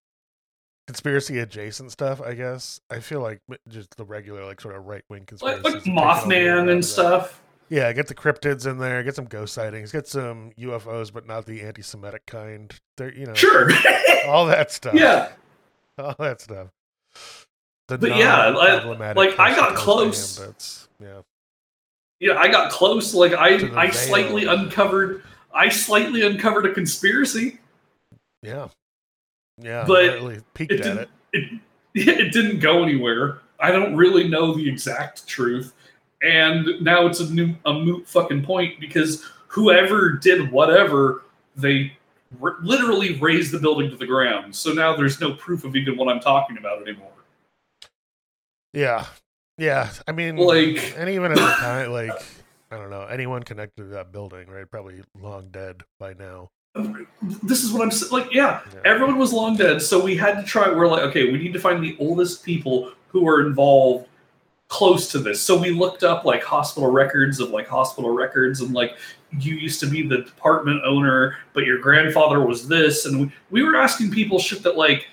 conspiracy adjacent stuff. I guess I feel like just the regular, like sort of right wing conspiracy. like, like Mothman and stuff. Yeah, get the cryptids in there, get some ghost sightings, get some UFOs, but not the anti-Semitic kind. They're you know Sure. <laughs> all that stuff. yeah. all that stuff. The But yeah, like- like, I got close. ambits. Yeah. Yeah, I got close. Like, I, I veil. slightly uncovered. I slightly uncovered a conspiracy. Yeah. Yeah. But really peeked it at it. it, <laughs> it didn't go anywhere. I don't really know the exact truth, and now it's a new a moot fucking point because whoever did whatever they r- literally razed the building to the ground. So now there's no proof of even what I'm talking about anymore. Yeah. Yeah. I mean Like- and even at the <coughs> time, like I don't know, anyone connected to that building, right? Probably long dead by now. This is what I'm like. Yeah, Yeah. everyone was long dead, so we had to try. We're like, okay, we need to find the oldest people who were involved close to this. So we looked up like hospital records of like hospital records, and like you used to be the department owner, but your grandfather was this, and we, we were asking people shit that like.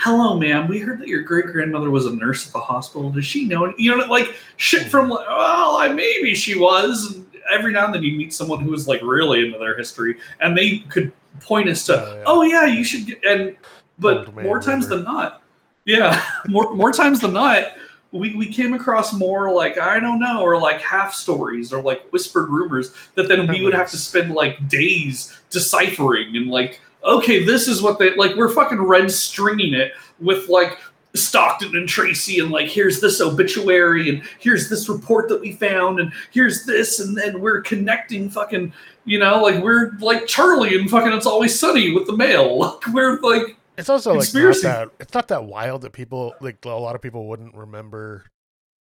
Hello, ma'am. We heard that your great grandmother was a nurse at the hospital. Does she know? You know, like shit from like, well, I, maybe she was. And every now and then you meet someone who is like really into their history, and they could point us to, Oh, yeah. oh yeah, you should. Get, and but more times rumor. than not, yeah, <laughs> more more times than not, we we came across more like I don't know, or like half stories, or like whispered rumors that then we would have to spend like days deciphering and like, okay, this is what they like. We're fucking red stringing it with like. Stockton and Tracy, and like, here's this obituary, and here's this report that we found, and here's this, and then we're connecting fucking, you know, like we're like Charlie and fucking It's Always Sunny with the mail. <laughs> Like, we're like, It's also like not that it's not that wild that people like a lot of people wouldn't remember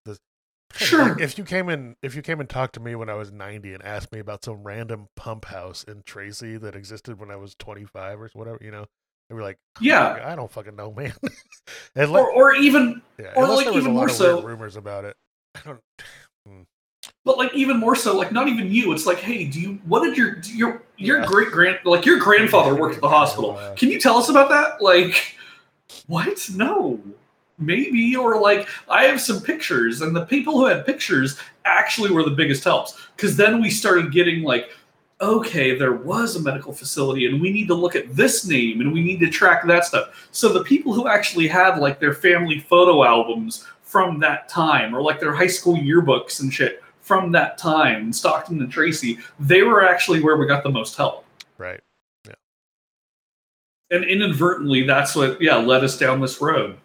the Sure. like, if you came in if you came and talked to me when I was 90 and asked me about some random pump house in Tracy that existed when I was 25 or whatever, you know, they were like, yeah, I don't fucking know, man. <laughs> Unless, or or even yeah, or, like, there was even a lot more of so- rumors about it. I don't. <sighs> Hmm. But like even more so, like not even you. It's like, hey, do you? What did your your your Yeah. great grand like your grandfather worked at the hospital? Can you tell us about that? Like, what? No. Maybe or like I have some pictures, and the people who had pictures actually were the biggest helps because then we started getting like, okay, there was a medical facility, and we need to look at this name, and we need to track that stuff. So the people who actually had like their family photo albums from that time, or like their high school yearbooks and shit from that time, Stockton and Tracy, they were actually where we got the most help. Right. Yeah. And inadvertently, that's what yeah led us down this road.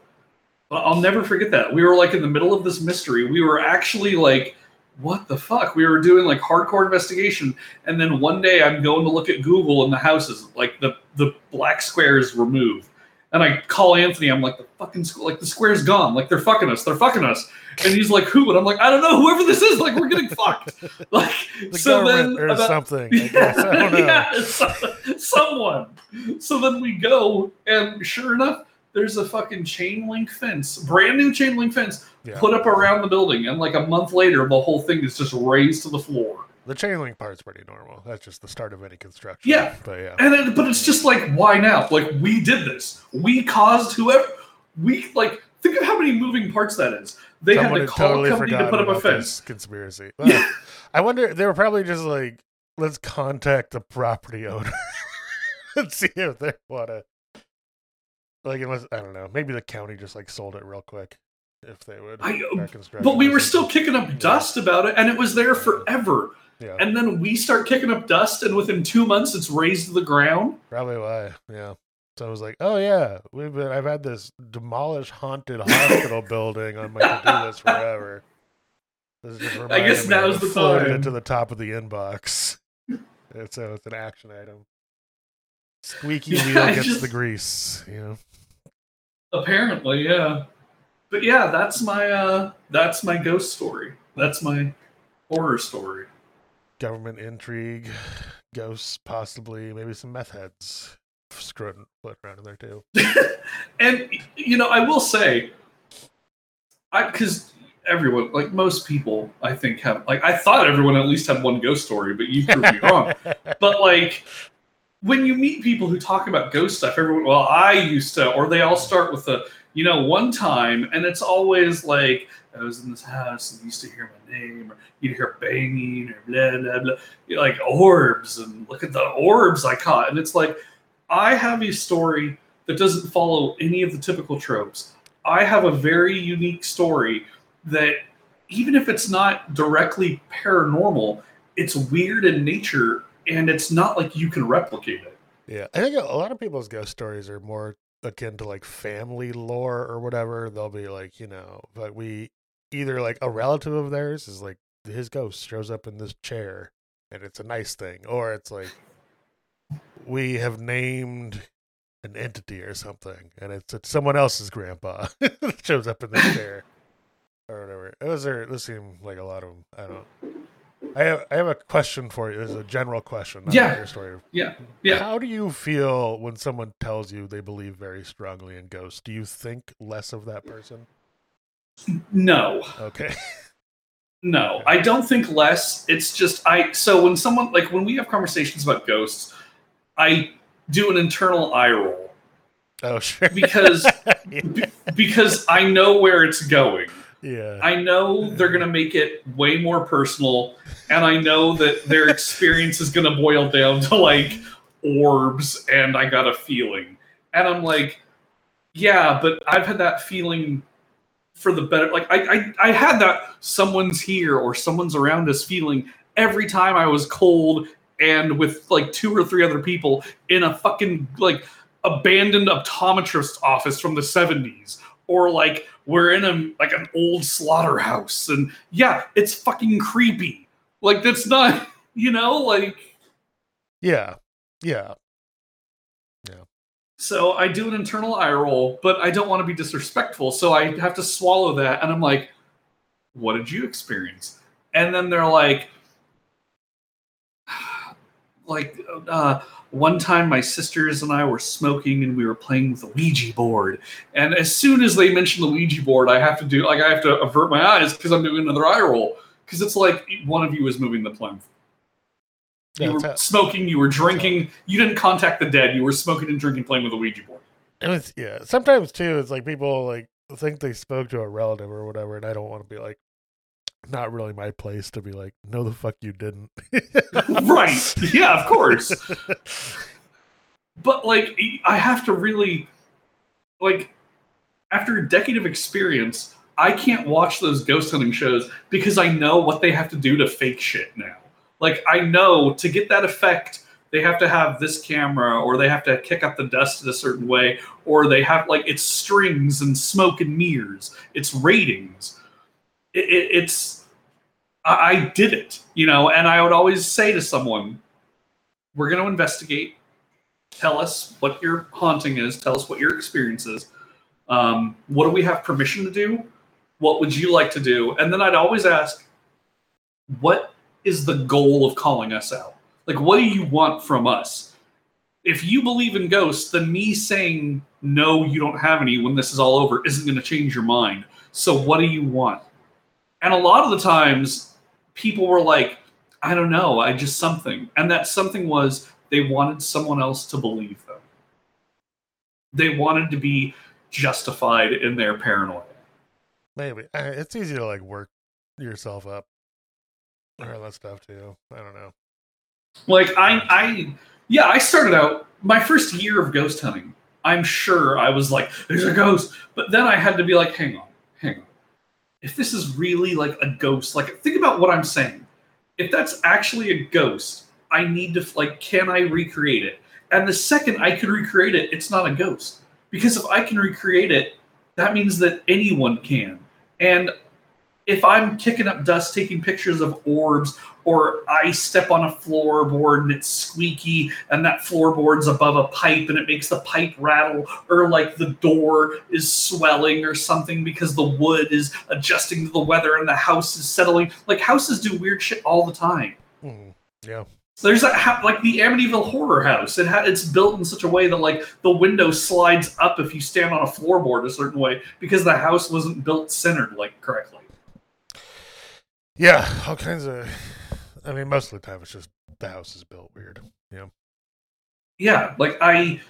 But I'll never forget that. We were like in the middle of this mystery. We were actually like, what the fuck? We were doing like hardcore investigation, and then one day I'm going to look at Google and the houses, like the the black squares were moved. And I call Anthony. I'm like, the fucking squ- like the square's gone. Like they're fucking us. They're fucking us. And he's like, who? And I'm like, I don't know. Whoever this is, like we're getting fucked. <laughs> Like The so then or about- something. I <laughs> guess. I don't know. yeah, so- someone. So then we go, and sure enough, there's a fucking chain link fence, brand new chain link fence, Yeah. put up around the building. And like a month later, the whole thing is just razed to the floor. The chain link part's pretty normal. That's just the start of any construction. Yeah. But yeah. And it, but it's just like, why now? Like we did this. We caused whoever. We like think of how many moving parts that is. They Someone had to call totally a company to put up a fence. conspiracy. <laughs> Well, I wonder. They were probably just like, let's contact the property owner <laughs> and see if they want to. Like, unless I don't know, maybe the county just like sold it real quick, if they would. I- But we were still kicking up dust about it, and it was there forever. Yeah, And then we start kicking up dust, and within two months, it's razed to the ground. probably why. Yeah. So I was like, oh yeah, we've been. I've had this demolished haunted hospital <laughs> building on my to-do list forever. This just I guess now's the time. it to the top of the inbox. And so it's an action item. Squeaky <laughs> wheel I gets just- the grease. You know. Apparently, yeah. But yeah, that's my uh that's my ghost story. That's my horror story. Government intrigue, ghosts, possibly maybe some meth heads screwing around in there too. <laughs> and you know, I will say, I because everyone, like most people, I think have like I thought everyone at least had one ghost story, but you proved me wrong. <laughs> But like when you meet people who talk about ghost stuff, everyone, well, I used to, or they all start with a, you know, one time, and it's always like I was in this house and you used to hear my name, or you'd hear banging, or blah blah blah, You know, like orbs, and look at the orbs I caught, and it's like I have a story that doesn't follow any of the typical tropes. I have a very unique story that, even if it's not directly paranormal, it's weird in nature and it's not like you can replicate it. Yeah, I think a lot of people's ghost stories are more akin to like family lore or whatever. They'll be like, you know, but we either like a relative of theirs is like his ghost shows up in this chair and it's a nice thing, or it's like we have named an entity or something and it's, it's someone else's grandpa <laughs> that shows up in this chair <laughs> or whatever. Those are those seem like a lot of them. I don't. I have I have a question for you. It's a general question. Yeah. your story. Yeah. Yeah. How do you feel when someone tells you they believe very strongly in ghosts? Do you think less of that person? No. Okay. <laughs> No. I don't think less. It's just I so when someone like when we have conversations about ghosts, I do an internal eye roll Oh, sure. because <laughs> yeah. because I know where it's going. Yeah. I know they're going to make it way more personal, and I know that their experience is going to boil down to like orbs, and I got a feeling. And I'm like, yeah, but I've had that feeling for the better. Like, I, I, I had that someone's here or someone's around us feeling every time I was cold and with like two or three other people in a fucking like abandoned optometrist office from the 70s or like we're in a like an old slaughterhouse and yeah it's fucking creepy like that's not <laughs> you know like yeah. Yeah. Yeah. So i do an internal eye roll but i don't want to be disrespectful so i have to swallow that and i'm like what did you experience and then they're like like uh one time my sisters and I were smoking and we were playing with a Ouija board. And as soon as they mention the Ouija board, I have to do like I have to avert my eyes because I'm doing another eye roll. because it's like one of you is moving the plinth. You That's were how- smoking, you were drinking, you didn't contact the dead, you were smoking and drinking, playing with a Ouija board. And it's yeah. Sometimes too, it's like people like think they spoke to a relative or whatever, and I don't want to be like, not really my place to be like, no, the fuck you didn't. <laughs> right. Yeah, of course. <laughs> but like I have to really like after a decade of experience, I can't watch those ghost hunting shows because I know what they have to do to fake shit now. Like I know to get that effect, they have to have this camera or they have to kick up the dust in a certain way or they have like it's strings and smoke and mirrors. It's ratings. It, it, it's I, I did it, you know, and I would always say to someone, "We're going to investigate. Tell us what your haunting is. Tell us what your experience is. Um, what do we have permission to do? What would you like to do?" And then I'd always ask, "What is the goal of calling us out? Like, what do you want from us?" If you believe in ghosts, then me saying no, you don't have any when this is all over isn't going to change your mind. So, what do you want? And a lot of the times, people were like, I don't know, I just something. And that something was they wanted someone else to believe them. They wanted to be justified in their paranoia. Maybe it's easy to like work yourself up or that stuff too. I don't know. Like I I yeah, I started out my first year of ghost hunting. I'm sure I was like, there's a ghost. But then I had to be like, hang on, hang on. If this is really like a ghost, like think about what I'm saying. If that's actually a ghost, I need to like, can I recreate it? And the second I can recreate it, it's not a ghost. Because if I can recreate it, that means that anyone can. And if I'm kicking up dust, taking pictures of orbs, or I step on a floorboard and it's squeaky, and that floorboard's above a pipe and it makes the pipe rattle, or like the door is swelling or something because the wood is adjusting to the weather and the house is settling. Like houses do weird shit all the time. Hmm. Yeah. There's that ha- like the Amityville horror house. It ha- it's built in such a way that like the window slides up if you stand on a floorboard a certain way because the house wasn't built centered like correctly. Yeah, all kinds of. I mean, most of the time it's just the house is built weird. Yeah. yeah like i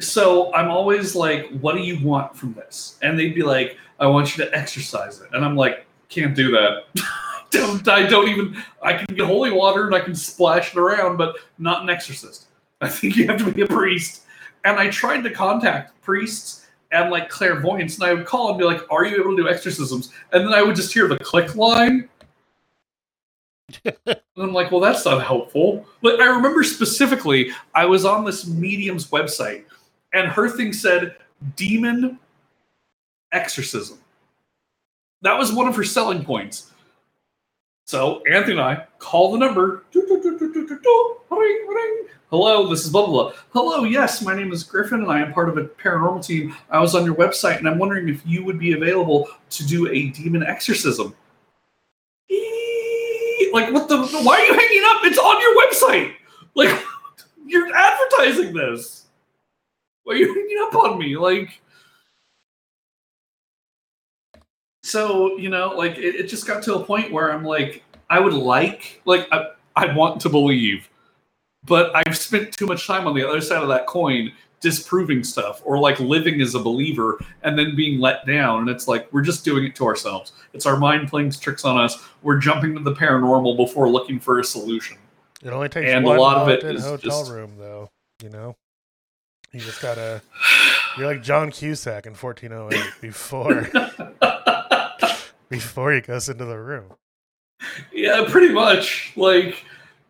so i'm always like what do you want from this and they'd be like i want you to exercise it and i'm like can't do that <laughs> don't i don't even i can get holy water and i can splash it around but not an exorcist <laughs> i think you have to be a priest and i tried to contact priests and like clairvoyants and i would call and be like are you able to do exorcisms and then i would just hear the click line <laughs> and I'm like, well, that's not helpful. But I remember specifically, I was on this medium's website, and her thing said demon exorcism. That was one of her selling points. So Anthony and I call the number. Hello, this is blah blah blah. Hello, yes, my name is Griffin, and I am part of a paranormal team. I was on your website, and I'm wondering if you would be available to do a demon exorcism. Like, what the? Why are you hanging up? It's on your website. Like, <laughs> you're advertising this. Why are you hanging up on me? Like, so you know, like it, it just got to a point where I'm like, I would like, like, I, I want to believe, but I've spent too much time on the other side of that coin disproving stuff or like living as a believer and then being let down and it's like we're just doing it to ourselves it's our mind playing tricks on us we're jumping to the paranormal before looking for a solution It only takes And a lot of it is hotel just- room, though. You know, you just gotta. You're like John Cusack in 1408 <laughs> before <laughs> before he goes into the room. Yeah, pretty much. Like,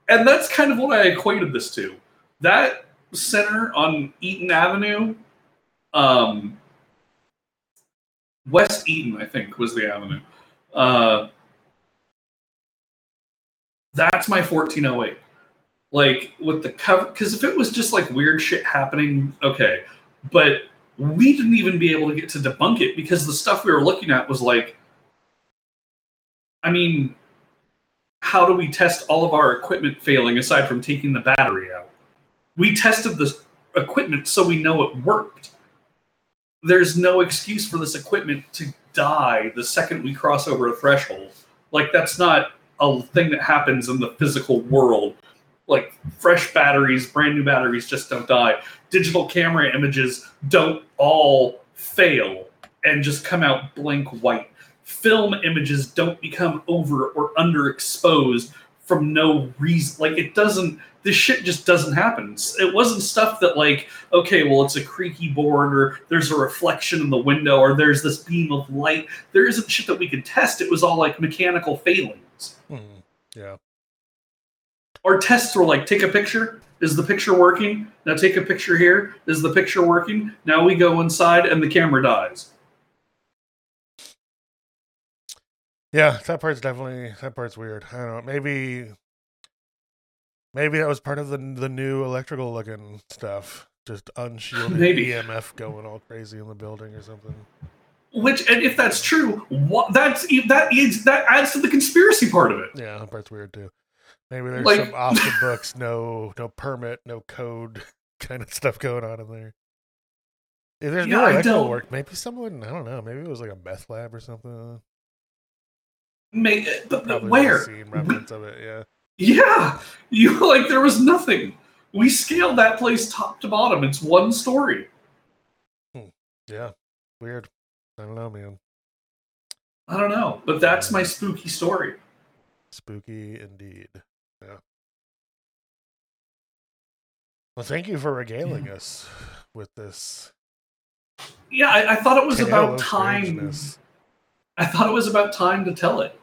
and that's kind of what I equated this to. That center on Eaton Avenue, um, West Eaton, I think, was the avenue. Uh, that's my 1408. Like, with the cover, because if it was just like weird shit happening, okay. But we didn't even be able to get to debunk it because the stuff we were looking at was like, I mean, how do we test all of our equipment failing aside from taking the battery out? We tested this equipment so we know it worked. There's no excuse for this equipment to die the second we cross over a threshold. Like that's not a thing that happens in the physical world. Like fresh batteries, brand new batteries just don't die. Digital camera images don't all fail and just come out blank white. Film images don't become over or underexposed from no reason. Like it doesn't. This shit just doesn't happen. It wasn't stuff that like, okay, well, it's a creaky board, or there's a reflection in the window, or there's this beam of light. There isn't shit that we could test. It was all like mechanical failings. Hmm. Yeah. Our tests were like, take a picture. Is the picture working? Now take a picture here. Is the picture working? Now we go inside and the camera dies. Yeah, that part's definitely that part's weird. I don't know. Maybe maybe that was part of the the new electrical looking stuff. Just <laughs> unshielded Maybe. EMF going all crazy in the building or something. Which, and if that's true, what that's that is that adds to the conspiracy part of it. Yeah, that part's weird too. Maybe there's Like- some off the books, no no permit, no code <laughs> kind of stuff going on in there. If there's Yeah, no electrical work, maybe someone I don't know, maybe it was like a meth lab or something. May, but, but Probably where? seen remnants of it, yeah. Yeah, you like there was nothing. We scaled that place top to bottom. It's one story. Hmm, yeah. Weird. I don't know, man. I don't know, but that's my spooky story. Spooky indeed. Yeah. Well, thank you for regaling us with this. Yeah, I, I thought it was about time. I thought it was about time to tell it.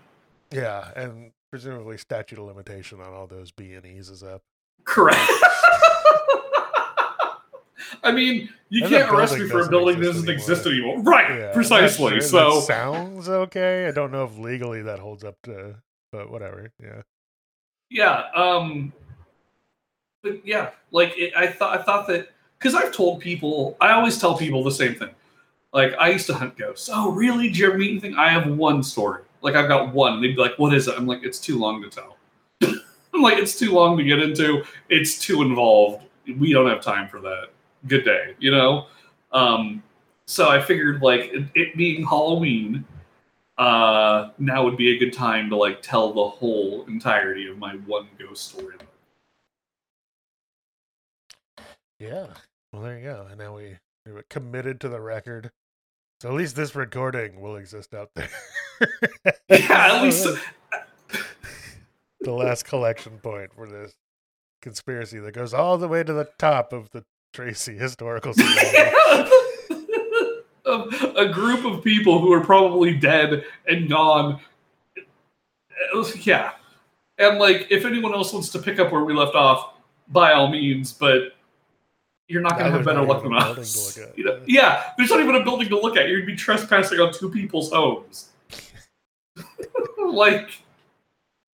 Yeah, and presumably statute of limitation on all those B and E's is up. Correct. <laughs> I mean, you And can't arrest me for a building that doesn't exist anymore. anymore. Right, Yeah, precisely. that So, sounds okay. I don't know if legally that holds up to, but whatever. Yeah. yeah, um, but yeah, like it, I thought, I thought that because I've told people, I always tell people the same thing. Like I used to hunt ghosts. Oh, really? Did you ever meet anything? I have one story. Like I've got one. They'd be like, "What is it?" I'm like, "It's too long to tell." <laughs> I'm like, "It's too long to get into. It's too involved. We don't have time for that." Good day, you know. Um, so I figured, like it, it being Halloween, uh, now would be a good time to like tell the whole entirety of my one ghost story. Yeah. Well, there you go. And now we we were committed to the record. So at least this recording will exist out there. <laughs> Yeah, at least <laughs> the last collection point for this conspiracy that goes all the way to the top of the Tracy Historical <laughs> a group of people who are probably dead and gone. Yeah. And like if anyone else wants to pick up where we left off, by all means, but you're not gonna have better luck than us. You know? Yeah, there's not even a building to look at. You'd be trespassing on two people's homes. <laughs> like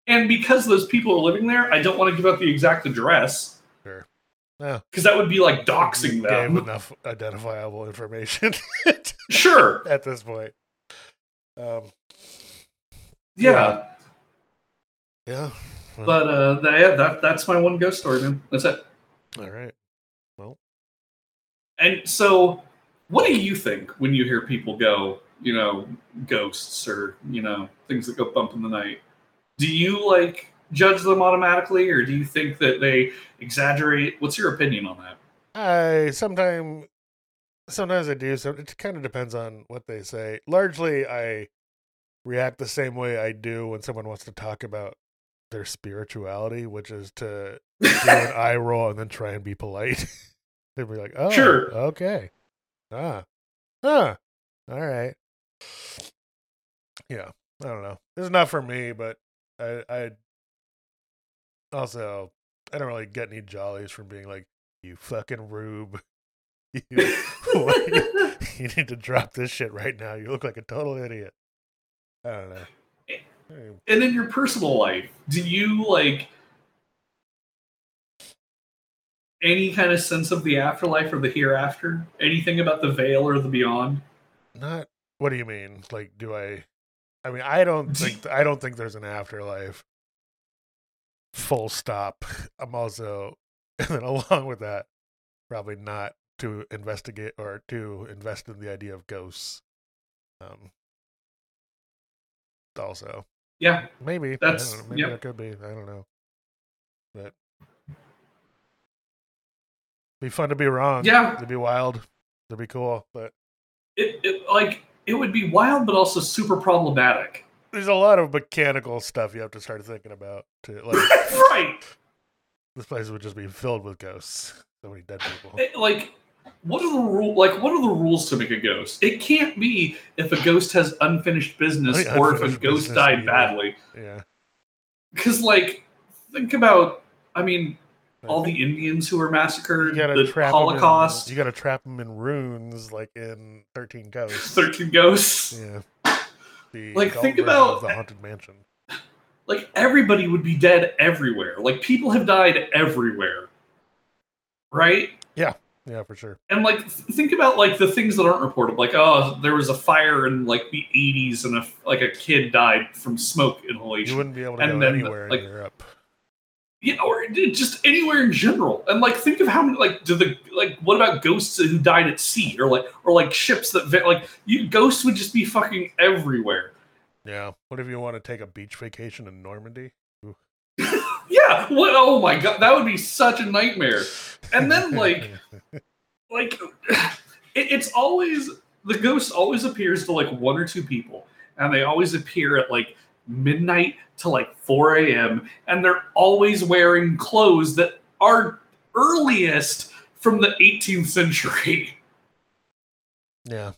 and because those people are living there, I don't want to give out the exact address. Sure. Yeah. Because that would be like doxing Gave them. enough identifiable information <laughs> Sure. at this point. Um, Yeah. yeah. Well, But uh, that, yeah, that that's my one ghost story, man. That's it. all right. And so, what do you think when you hear people go, you know, ghosts or you know things that go bump in the night? Do you like judge them automatically, or do you think that they exaggerate? What's your opinion on that? I sometimes sometimes I do. So it kind of depends on what they say. Largely, I react the same way I do when someone wants to talk about their spirituality, which is to do an <laughs> eye roll and then try and be polite. <laughs> They'd be like, "Oh, Sure. okay, ah, huh, all right." Yeah, I don't know. It's not for me, but I, I also I don't really get any jollies from being like, "You fucking rube." <laughs> You, <laughs> you need to drop this shit right now. You look like a total idiot. I don't know. And in your personal life, do you like any kind of sense of the afterlife or the hereafter? Anything about the veil or the beyond? Not. What do you mean? Like, do I? I mean, I don't <laughs> think I don't think there's an afterlife. Full stop. I'm also, <laughs> and then along with that, probably not to investigate or to invest in the idea of ghosts. Um. Also, Yeah, Maybe. That's- maybe yep. it could be. I don't know. But be fun to be wrong. Yeah. It'd be wild. It'd be cool. But it, it like it would be wild, but also super problematic. there's a lot of mechanical stuff you have to start thinking about. To <laughs> like, right? this place would just be filled with ghosts. So many dead people. It- like, what are the rule? Like, what are the rules to make a ghost? It can't be if a ghost has unfinished business Right, or if a ghost died yeah. badly. Yeah. Because, like, think about. I mean, all the Indians who were massacred, the trap 'em in- Holocaust, you gotta trap them in runes, like in Thirteen <laughs> Ghosts. thirteen ghosts. Yeah. The Like, think about- the haunted mansion. Like everybody would be dead everywhere. Like people have died everywhere, right? Yeah, yeah, for sure. And like, th- think about like the things that aren't reported. Like, oh, there was a fire in like the '80s, and a like a kid died from smoke inhalation. You wouldn't be able to And go anywhere like- in Europe. Yeah, or just anywhere in general. And like, think of how many like do the like what about ghosts who died at sea, or like or like ships that like you ghosts would just be fucking everywhere. Yeah. What if you want to take a beach vacation in Normandy? <laughs> Yeah. What? Oh my god, that would be such a nightmare. And then like <laughs> like it, it's always the ghost always appears to like one or two people and they always appear at like midnight to like 4 a.m and they're always wearing clothes that are earliest from the 18th century <laughs> yeah.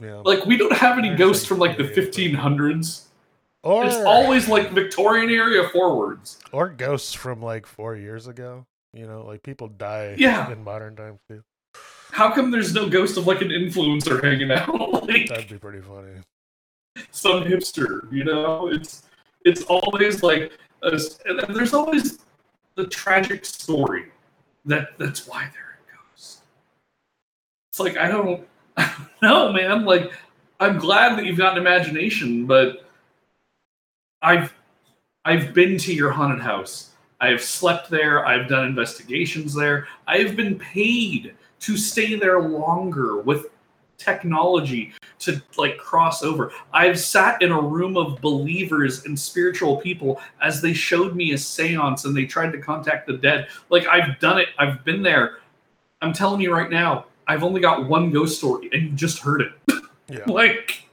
Yeah. like we don't have any ghosts from like the 1500s Or it's always like victorian area forwards or ghosts from like four years ago. You know, like people die Yeah. in modern times too. how come there's no ghost of like an influencer hanging out <laughs> like That'd be pretty funny. Some hipster, you know? It's it's always like a, there's always the tragic story that that's why they're a ghost. It's like I don't <laughs> I don't know, man. Like I'm glad that you've got an imagination, but I've I've been to your haunted house. I have slept there. I've done investigations there. I have been paid to stay there longer with technology to like cross over. I've sat in a room of believers and spiritual people as they showed me a seance and they tried to contact the dead. Like I've done it. I've been there. I'm telling you right now, I've only got one ghost story and you just heard it. <laughs> Yeah. like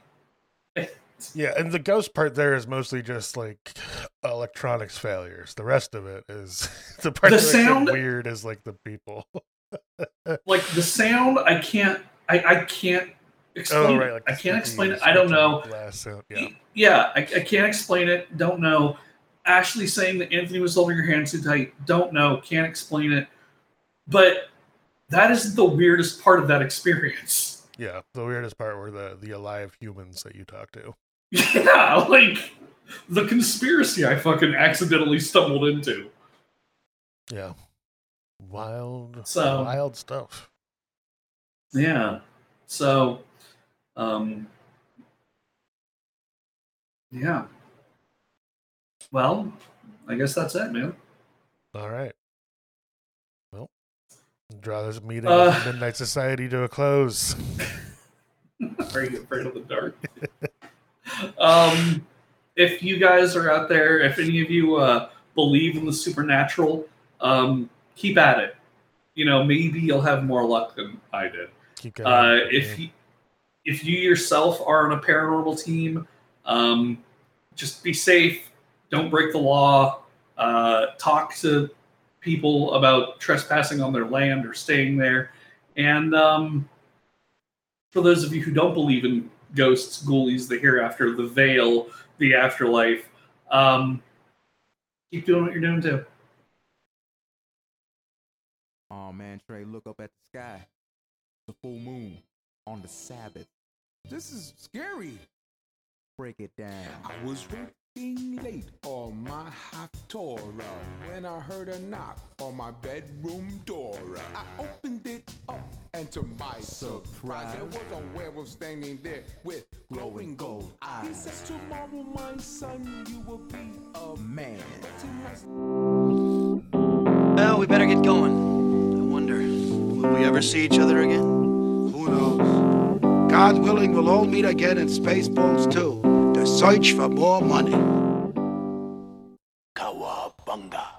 Yeah, and the ghost part there is mostly just like electronics failures. The rest of it is <laughs> the part The that makes it sound- weird is like the people. <laughs> like the sound I can't I, I can't explain oh, it. I can't explain it. I don't know. Yeah. Yeah, I, I can't explain it. Don't know. Ashley saying that Anthony was holding her hand too tight. Don't know. Can't explain it. But that is the weirdest part of that experience. <laughs> Yeah, the weirdest part were the the alive humans that you talk to. Yeah, <laughs> like the conspiracy I fucking accidentally stumbled into. Yeah. Wild So- wild stuff. Yeah. So, um, yeah. Well, I guess that's it, man. All right. Well, draw this meeting Uh, of Midnight Society to a close. <laughs> Are you afraid of the dark? um, if you guys are out there, if any of you uh, believe in the supernatural, um, keep at it. You know, maybe you'll have more luck than I did. Keep going. Uh, if you, if you yourself are on a paranormal team, um, just be safe. Don't break the law. Uh, talk to people about trespassing on their land or staying there. And um, for those of you who don't believe in ghosts, ghoulies, the hereafter, the veil, the afterlife, um, keep doing what you're doing too. Oh man, Trey, look up at the sky. The full moon on the Sabbath. This is scary. Break it down. I was working late on my hot Torah when I heard a knock on my bedroom door. I opened it up, and to my surprise, there was a werewolf standing there with glowing gold eyes. He says, "Tomorrow, my son, you will be a Man. Well, we better get going. I wonder, will we ever see each other again? knows? God willing, we'll all meet again in Spaceballs 2 to search for more money. Cowabunga.